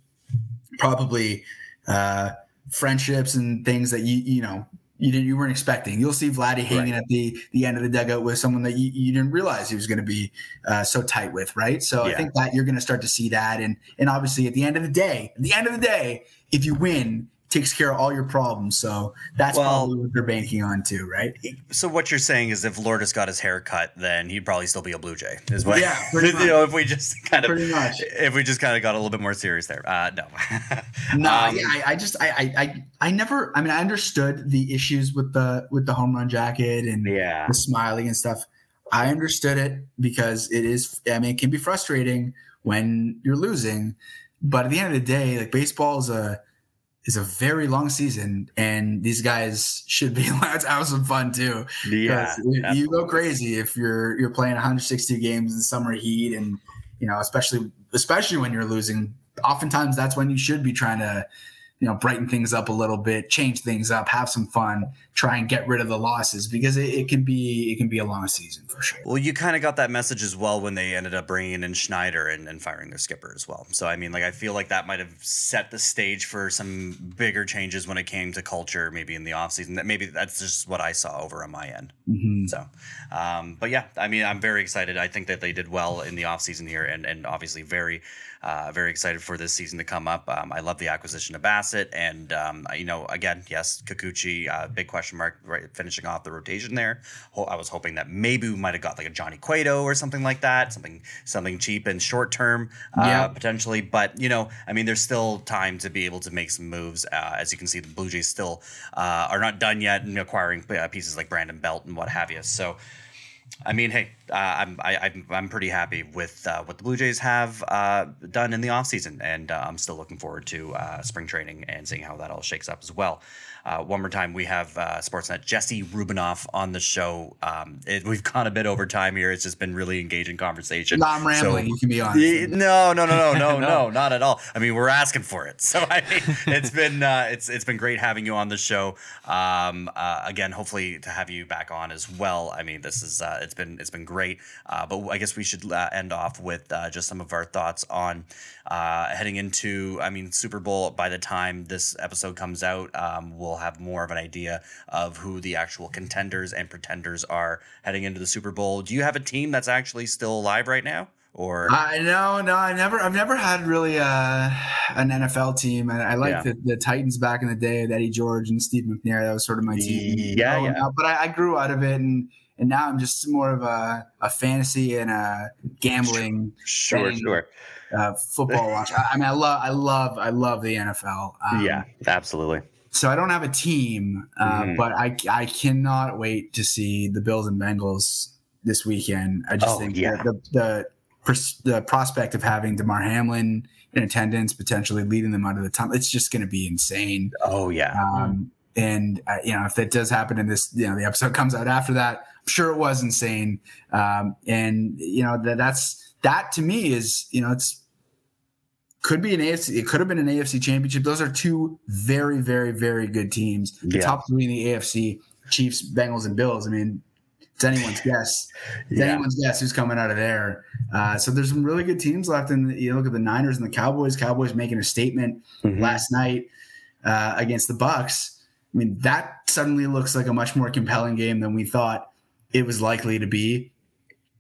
probably uh, friendships and things that you you know you didn't you weren't expecting. You'll see Vladdy hanging at the the end of the dugout with someone that you, you didn't realize he was going to be uh, so tight with, right? So I think that you're going to start to see that, and and obviously at the end of the day, at the end of the day, if you win, takes care of all your problems. So that's Well- probably what they're banking on too, right? So what you're saying is, if Lourdes got his hair cut, then he'd probably still be a Blue Jay. Is what? Yeah, pretty you know, if we just kind of, Pretty much. if we just kind of got a little bit more serious there. Uh, no. No, Um, yeah, I, I just I, I I I never I mean I understood the issues with the with the home run jacket and Yeah. the smiling and stuff. I understood it because it is I mean it can be frustrating when you're losing, but at the end of the day, like baseball is a is a very long season and these guys should be allowed to have some fun too. Yeah. you go crazy if you're you're playing 160 games in summer heat and you know especially especially when you're losing oftentimes that's when you should be trying to you know brighten things up a little bit change things up have some fun try and get rid of the losses because it, it can be it can be a long season for sure Well, you kind of got that message as well when they ended up bringing in Schneider and, and firing their skipper as well. So, I mean, like, I feel like that might have set the stage for some bigger changes when it came to culture, maybe in the offseason. That maybe that's just what I saw over on my end. Mhm. So, um, but yeah, I mean, I'm very excited. I think that they did well in the offseason here and, and obviously very, uh, very excited for this season to come up. Um, I love the acquisition of Bassitt. And, um, you know, again, yes, Kikuchi, uh, big question mark, right, finishing off the rotation there. I was hoping that maybe we might have got like a Johnny Cueto or something like that, something something cheap and short term, uh, Yeah. potentially. But, you know, I mean, there's still time to be able to make some moves. Uh, as you can see, the Blue Jays still uh, are not done yet in acquiring uh, pieces like Brandon Belt and what have you. So, I mean, hey, uh, I'm I, I'm I'm pretty happy with uh, what the Blue Jays have uh, done in the offseason, and uh, I'm still looking forward to uh, spring training and seeing how that all shakes up as well. Uh, one more time, we have uh, Sportsnet Jesse Rubinoff on the show. Um, it, we've gone a bit over time here. It's just been really engaging conversation. no, i'm rambling So- you can be honest No, no, no, no, no, no, not at all. I mean, we're asking for it. So I mean, it's been uh, it's it's been great having you on the show. Um, uh, again, hopefully to have you back on as well. I mean, this is uh, it's been it's been great. Uh, but I guess we should uh, end off with uh, just some of our thoughts on uh, heading into. I mean, Super Bowl. By the time this episode comes out, um, we'll have more of an idea of who the actual contenders and pretenders are heading into the Super Bowl. Do you have a team that's actually still alive right now? Or I no, no, I never, I've never had really uh, an NFL team. I, I like Yeah. the, the Titans back in the day with Eddie George and Steve McNair. That was sort of my team. Yeah, yeah. But I, I grew out of it, and and now I'm just more of a, a fantasy and a gambling Sure, thing. sure. uh, football watch. I, I mean, I love, I love, I love the NFL. Um, yeah, absolutely. So I don't have a team, uh, Mhm. but I I cannot wait to see the Bills and Bengals this weekend. I just Oh, think yeah. the the the prospect of having Damar Hamlin in attendance, potentially leading them out of the tunnel, it's just going to be insane. Oh yeah. Um, and uh, you know, if that does happen in this, you know, the episode comes out after that, I'm sure it was insane. Um, and you know, that that's that to me is, you know, it's could be an AFC. It could have been an AFC championship. Those are two very, very, very good teams. The Yeah. top three in the AFC: Chiefs, Bengals, and Bills. I mean, it's anyone's guess. It's Yeah. anyone's guess who's coming out of there. Uh, so there's some really good teams left. And you look at the Niners and the Cowboys. Cowboys making a statement Mhm. last night uh, against the Bucs. I mean, that suddenly looks like a much more compelling game than we thought it was likely to be.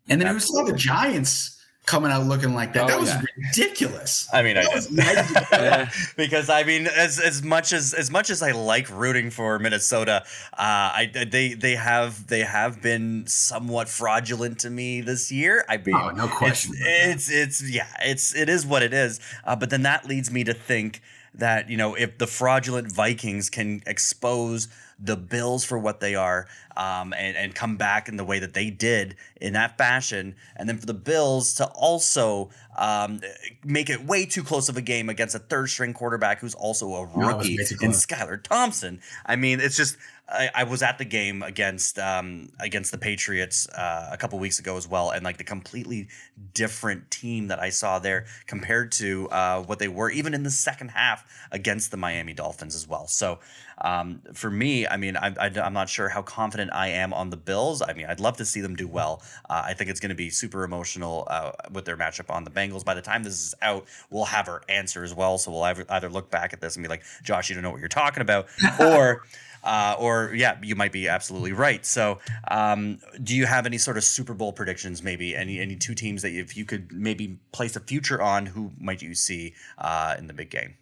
And then who saw the Giants coming out looking like that? Oh, that was yeah. ridiculous. I mean, That did. was night- because I mean, as as much as as much as I like rooting for Minnesota, uh, I they they have they have been somewhat fraudulent to me this year. I mean, Oh, no question. It's, it's it's yeah, it's it is what it is. Uh, but then that leads me to think that you know if the fraudulent Vikings can expose the Bills for what they are, um, and and come back in the way that they did in that fashion, and then for the Bills to also um, make it way too close of a game against a third string quarterback who's also a rookie too in. Skylar Thompson. I mean, it's just I, I was at the game against um, against the Patriots uh, a couple weeks ago as well, and like the completely different team that I saw there compared to uh, what they were even in the second half against the Miami Dolphins as well. So um, for me, I mean, I, I, am not sure how confident I am on the Bills. I mean, I'd love to see them do well. Uh, I think it's going to be super emotional uh, with their matchup on the Bengals. By the time this is out, we'll have our answer as well. So we'll either, either look back at this and be like, Josh, you don't know what you're talking about, or. Uh, or yeah, you might be absolutely right. So, um, do you have any sort of Super Bowl predictions? Maybe any any two teams that if you could maybe place a future on, who might you see uh, in the big game?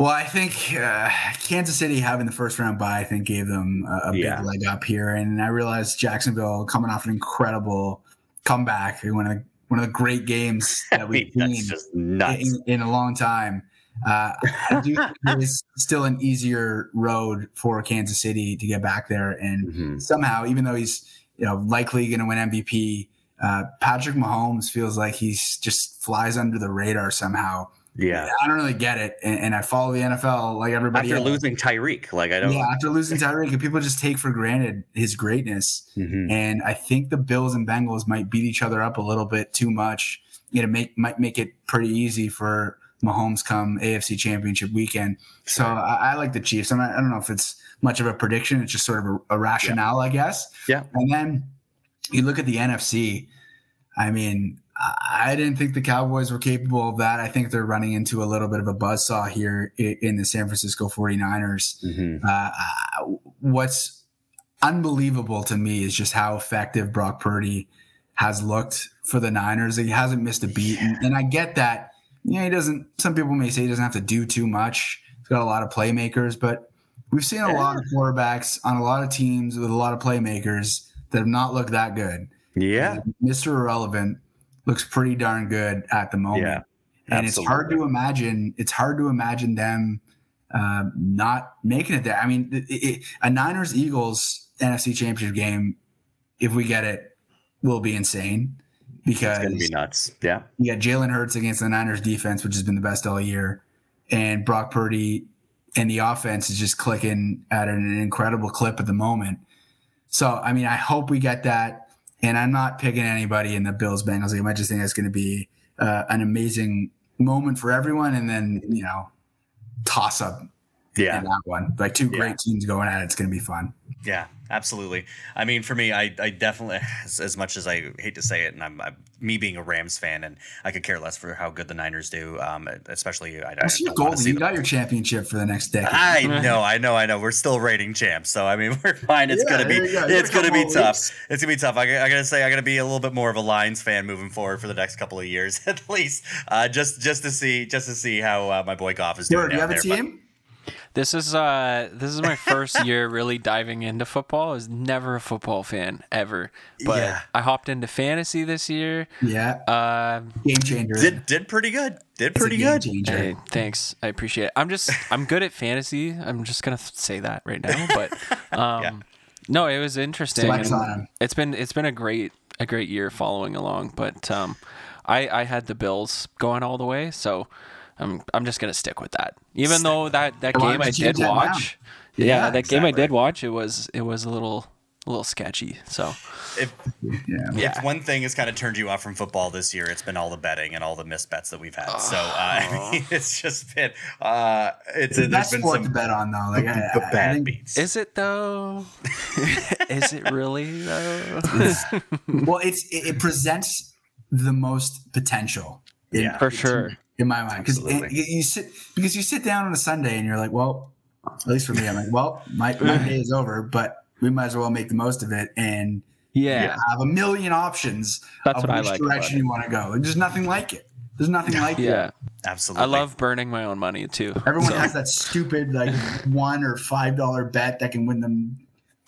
Well, I think uh, Kansas City having the first round bye, I think, gave them a, a yeah. big leg up here. And I realized Jacksonville coming off an incredible comeback, one of the, one of the great games that we've I mean, seen in, in, a long time. Uh, I do think it's still an easier road for Kansas City to get back there, and mm-hmm. somehow, even though he's you know likely going to win MVP, uh, Patrick Mahomes feels like he's just flies under the radar somehow. Yeah, I don't really get it, and, and I follow the NFL like everybody. After else. losing Tyreek, like I don't. Yeah, after losing Tyreek, people just take for granted his greatness, mm-hmm. and I think the Bills and Bengals might beat each other up a little bit too much. You know, make might make it pretty easy for Mahomes come AFC Championship weekend. So I, I like the Chiefs. Not, I don't know if it's much of a prediction. It's just sort of a, a rationale, yeah. I guess. Yeah. And then you look at the NFC. I mean, I didn't think the Cowboys were capable of that. I think they're running into a little bit of a buzzsaw here in the San Francisco 49ers. Mm-hmm. Uh, uh, what's unbelievable to me is just how effective Brock Purdy has looked for the Niners. He hasn't missed a beat. And, and I get that. Yeah, he doesn't. Some people may say he doesn't have to do too much. He's got a lot of playmakers, but we've seen a lot of quarterbacks on a lot of teams with a lot of playmakers that have not looked that good. Yeah. Mr. Irrelevant looks pretty darn good at the moment. Yeah, and it's hard to imagine. It's hard to imagine them uh, not making it there. I mean, it, it, a Niners Eagles NFC Championship game, if we get it, will be insane because it's going to be nuts. Yeah, you got Jalen Hurts against the Niners defense, which has been the best all year, and Brock Purdy and the offense is just clicking at an incredible clip at the moment. So, I mean, I hope we get that. And I'm not picking anybody in the Bills Bengals game. I just think it's going to be uh, an amazing moment for everyone. And then, you know, toss up yeah. in that one. Like two great yeah. teams going at it. It's going to be fun. Yeah, absolutely. I mean, for me, I, I definitely, as, as much as I hate to say it, and I'm, I'm, me being a Rams fan, and I could care less for how good the Niners do. Um, especially, I, That's I your goal. You got your championship for the next decade. I know, I know, I know. We're still rating champs, so I mean, we're fine. It's yeah, gonna be, go. it's gonna be tough. Weeks. It's gonna be tough. I, I, gotta say, I gotta be a little bit more of a Lions fan moving forward for the next couple of years, at least, uh, just just to see, just to see how uh, my boy Goff is doing. do you have there, a team? But, this is uh this is my first year really diving into football. I was never a football fan ever, but yeah. I hopped into fantasy this year. Yeah, uh, game changer. Did did pretty good. Did pretty good. Hey, thanks, I appreciate it. I'm just I'm good at fantasy. I'm just gonna say that right now, but um, yeah. no, it was interesting. It's been it's been a great a great year following along, but um, I I had the Bills going all the way, so. I'm I'm just gonna stick with that. Even stick though that that game I did watch, yeah, yeah, that exactly. game I did watch, it was it was a little a little sketchy. So if yeah. yeah. if one thing has kind of turned you off from football this year, it's been all the betting and all the missed bets that we've had. So uh, I mean, it's just been uh, it's, it's a, there's been some to bet on though. Like I, the bad think, beats. Is it though? is it really though? well, it's it, it presents the most potential. yeah, for sure in my mind because eh, you sit because you sit down on a Sunday and you're like, well, at least for me, I'm like, well, my, my day is over, but we might as well make the most of it and yeah, have a million options That's of what which I like direction you want to go. There's nothing like it. There's nothing like yeah. it. Yeah, absolutely. I love burning my own money too. Everyone so. has that stupid like one or five dollar bet that can win them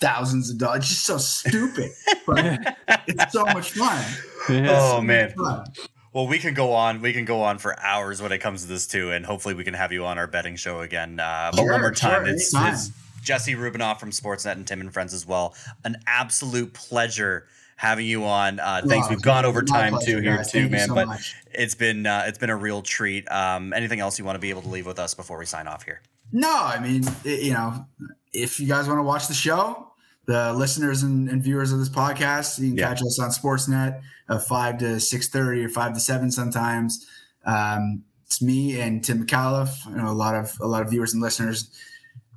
thousands of dollars. It's just so stupid, but it's so much fun. Yeah. Oh so man. Fun. Well, we can go on. We can go on for hours when it comes to this too, and hopefully we can have you on our betting show again. Uh, but sure, one more time, sure, it's, it's, Jesse Rubinoff from Sportsnet and Tim and Friends as well. An absolute pleasure having you on. Uh, thanks. We've gone over time pleasure, too here guys. too, Thank man. So but much. it's been uh, it's been a real treat. Um, anything else you want to be able to leave with us before we sign off here? No, I mean, it, you know, if you guys want to watch the show, the listeners and, and, viewers of this podcast. You can yeah. catch us on Sportsnet uh, five to six thirty or five to seven sometimes. Um, it's me and Tim Micallef. You know, a lot of a lot of viewers and listeners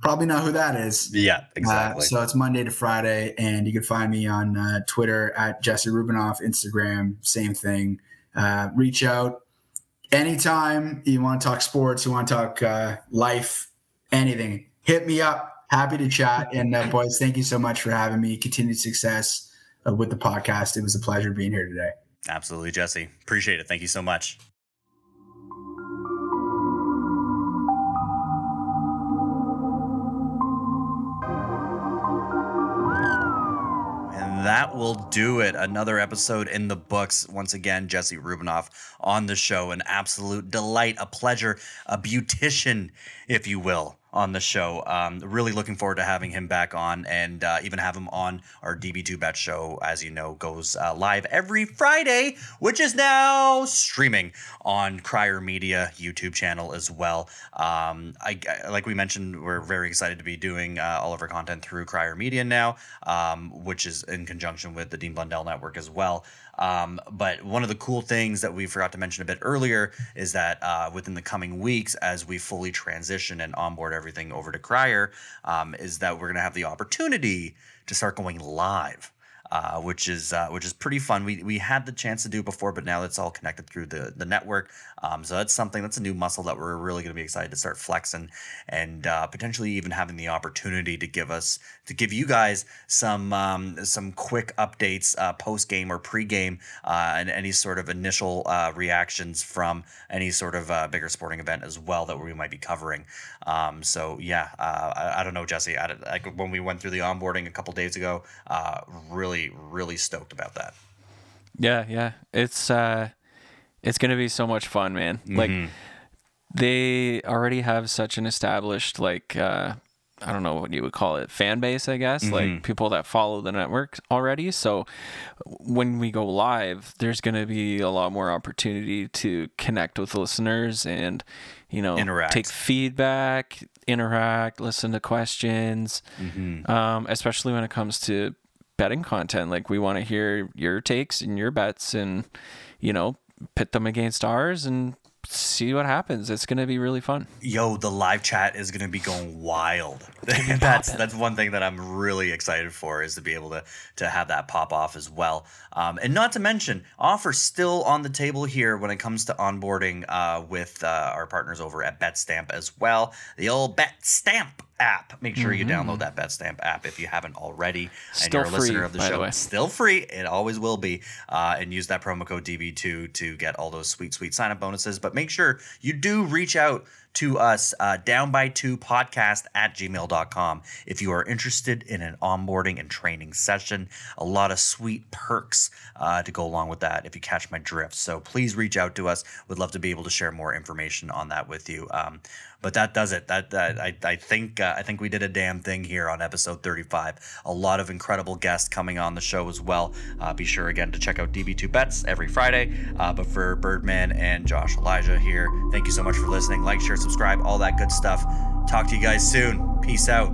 probably know who that is. Yeah, Uh, exactly. so it's Monday to Friday, and you can find me on uh, Twitter at Jesse Rubinoff, Instagram, same thing. Uh, reach out anytime you want to talk sports, you want to talk uh, life, anything. Hit me up. Happy to chat. And uh, boys, thank you so much for having me. Continued success uh, with the podcast. It was a pleasure being here today. Absolutely, Jesse. Appreciate it. Thank you so much. And that will do it. Another episode in the books. Once again, Jesse Rubinoff on the show. An absolute delight, a pleasure, a beautician, if you will, on the show. Um, really looking forward to having him back on and uh, even have him on our DB2 Bet show. As you know, goes uh, live every Friday, which is now streaming on Crier Media YouTube channel as well. Um, I, like we mentioned, we're very excited to be doing uh, all of our content through Crier Media now, um, which is in conjunction with the Dean Blundell Network as well. Um, but one of the cool things that we forgot to mention a bit earlier is that uh, within the coming weeks, as we fully transition and onboard everything over to Crier, um, is that we're going to have the opportunity to start going live. Uh, which is uh, which is pretty fun. We we had the chance to do before, but now it's all connected through the the network. Um, so that's something that's a new muscle that we're really going to be excited to start flexing, and uh, potentially even having the opportunity to give us to give you guys some um, some quick updates uh, post game or pre game uh, and any sort of initial uh, reactions from any sort of uh, bigger sporting event as well that we might be covering. Um, so yeah, I, I don't know, Jesse. I, like when we went through the onboarding a couple days ago, really really stoked about that. Yeah, yeah. It's uh it's gonna be so much fun, man. Like they already have such an established like uh I don't know what you would call it, fan base, I guess, like people that follow the network already. So when we go live, there's going to be a lot more opportunity to connect with listeners and, you know, Interact. take feedback, interact, listen to questions, um, especially when it comes to betting content. Like we want to hear your takes and your bets and, you know, pit them against ours and see what happens. It's going to be really fun. Yo, the live chat is gonna be going wild. that's that's one thing that I'm really excited for is to be able to to have that pop off as well. Um, and not to mention, offers still on the table here when it comes to onboarding uh, with uh, our partners over at BetStamp as well. The old BetStamp app. Make sure you download that BetStamp app if you haven't already. and Still you're a listener free, of the the show. way. Still free. It always will be. Uh, and use that promo code DB2 to get all those sweet, sweet sign up bonuses. But make sure you do reach out to us uh, down by two podcast at gmail.com if you are interested in an onboarding and training session. A lot of sweet perks uh, to go along with that if you catch my drift. So please reach out to us. We'd love to be able to share more information on that with you. Um, but that does it. That, that I, I think uh, i think we did a damn thing here on episode 35 a lot of incredible guests coming on the show as well. Uh, be sure again to check out db2 bets every friday. Uh, but for birdman and josh elijah here thank you so much for listening. Like share subscribe all that good stuff. Talk to you guys soon. Peace out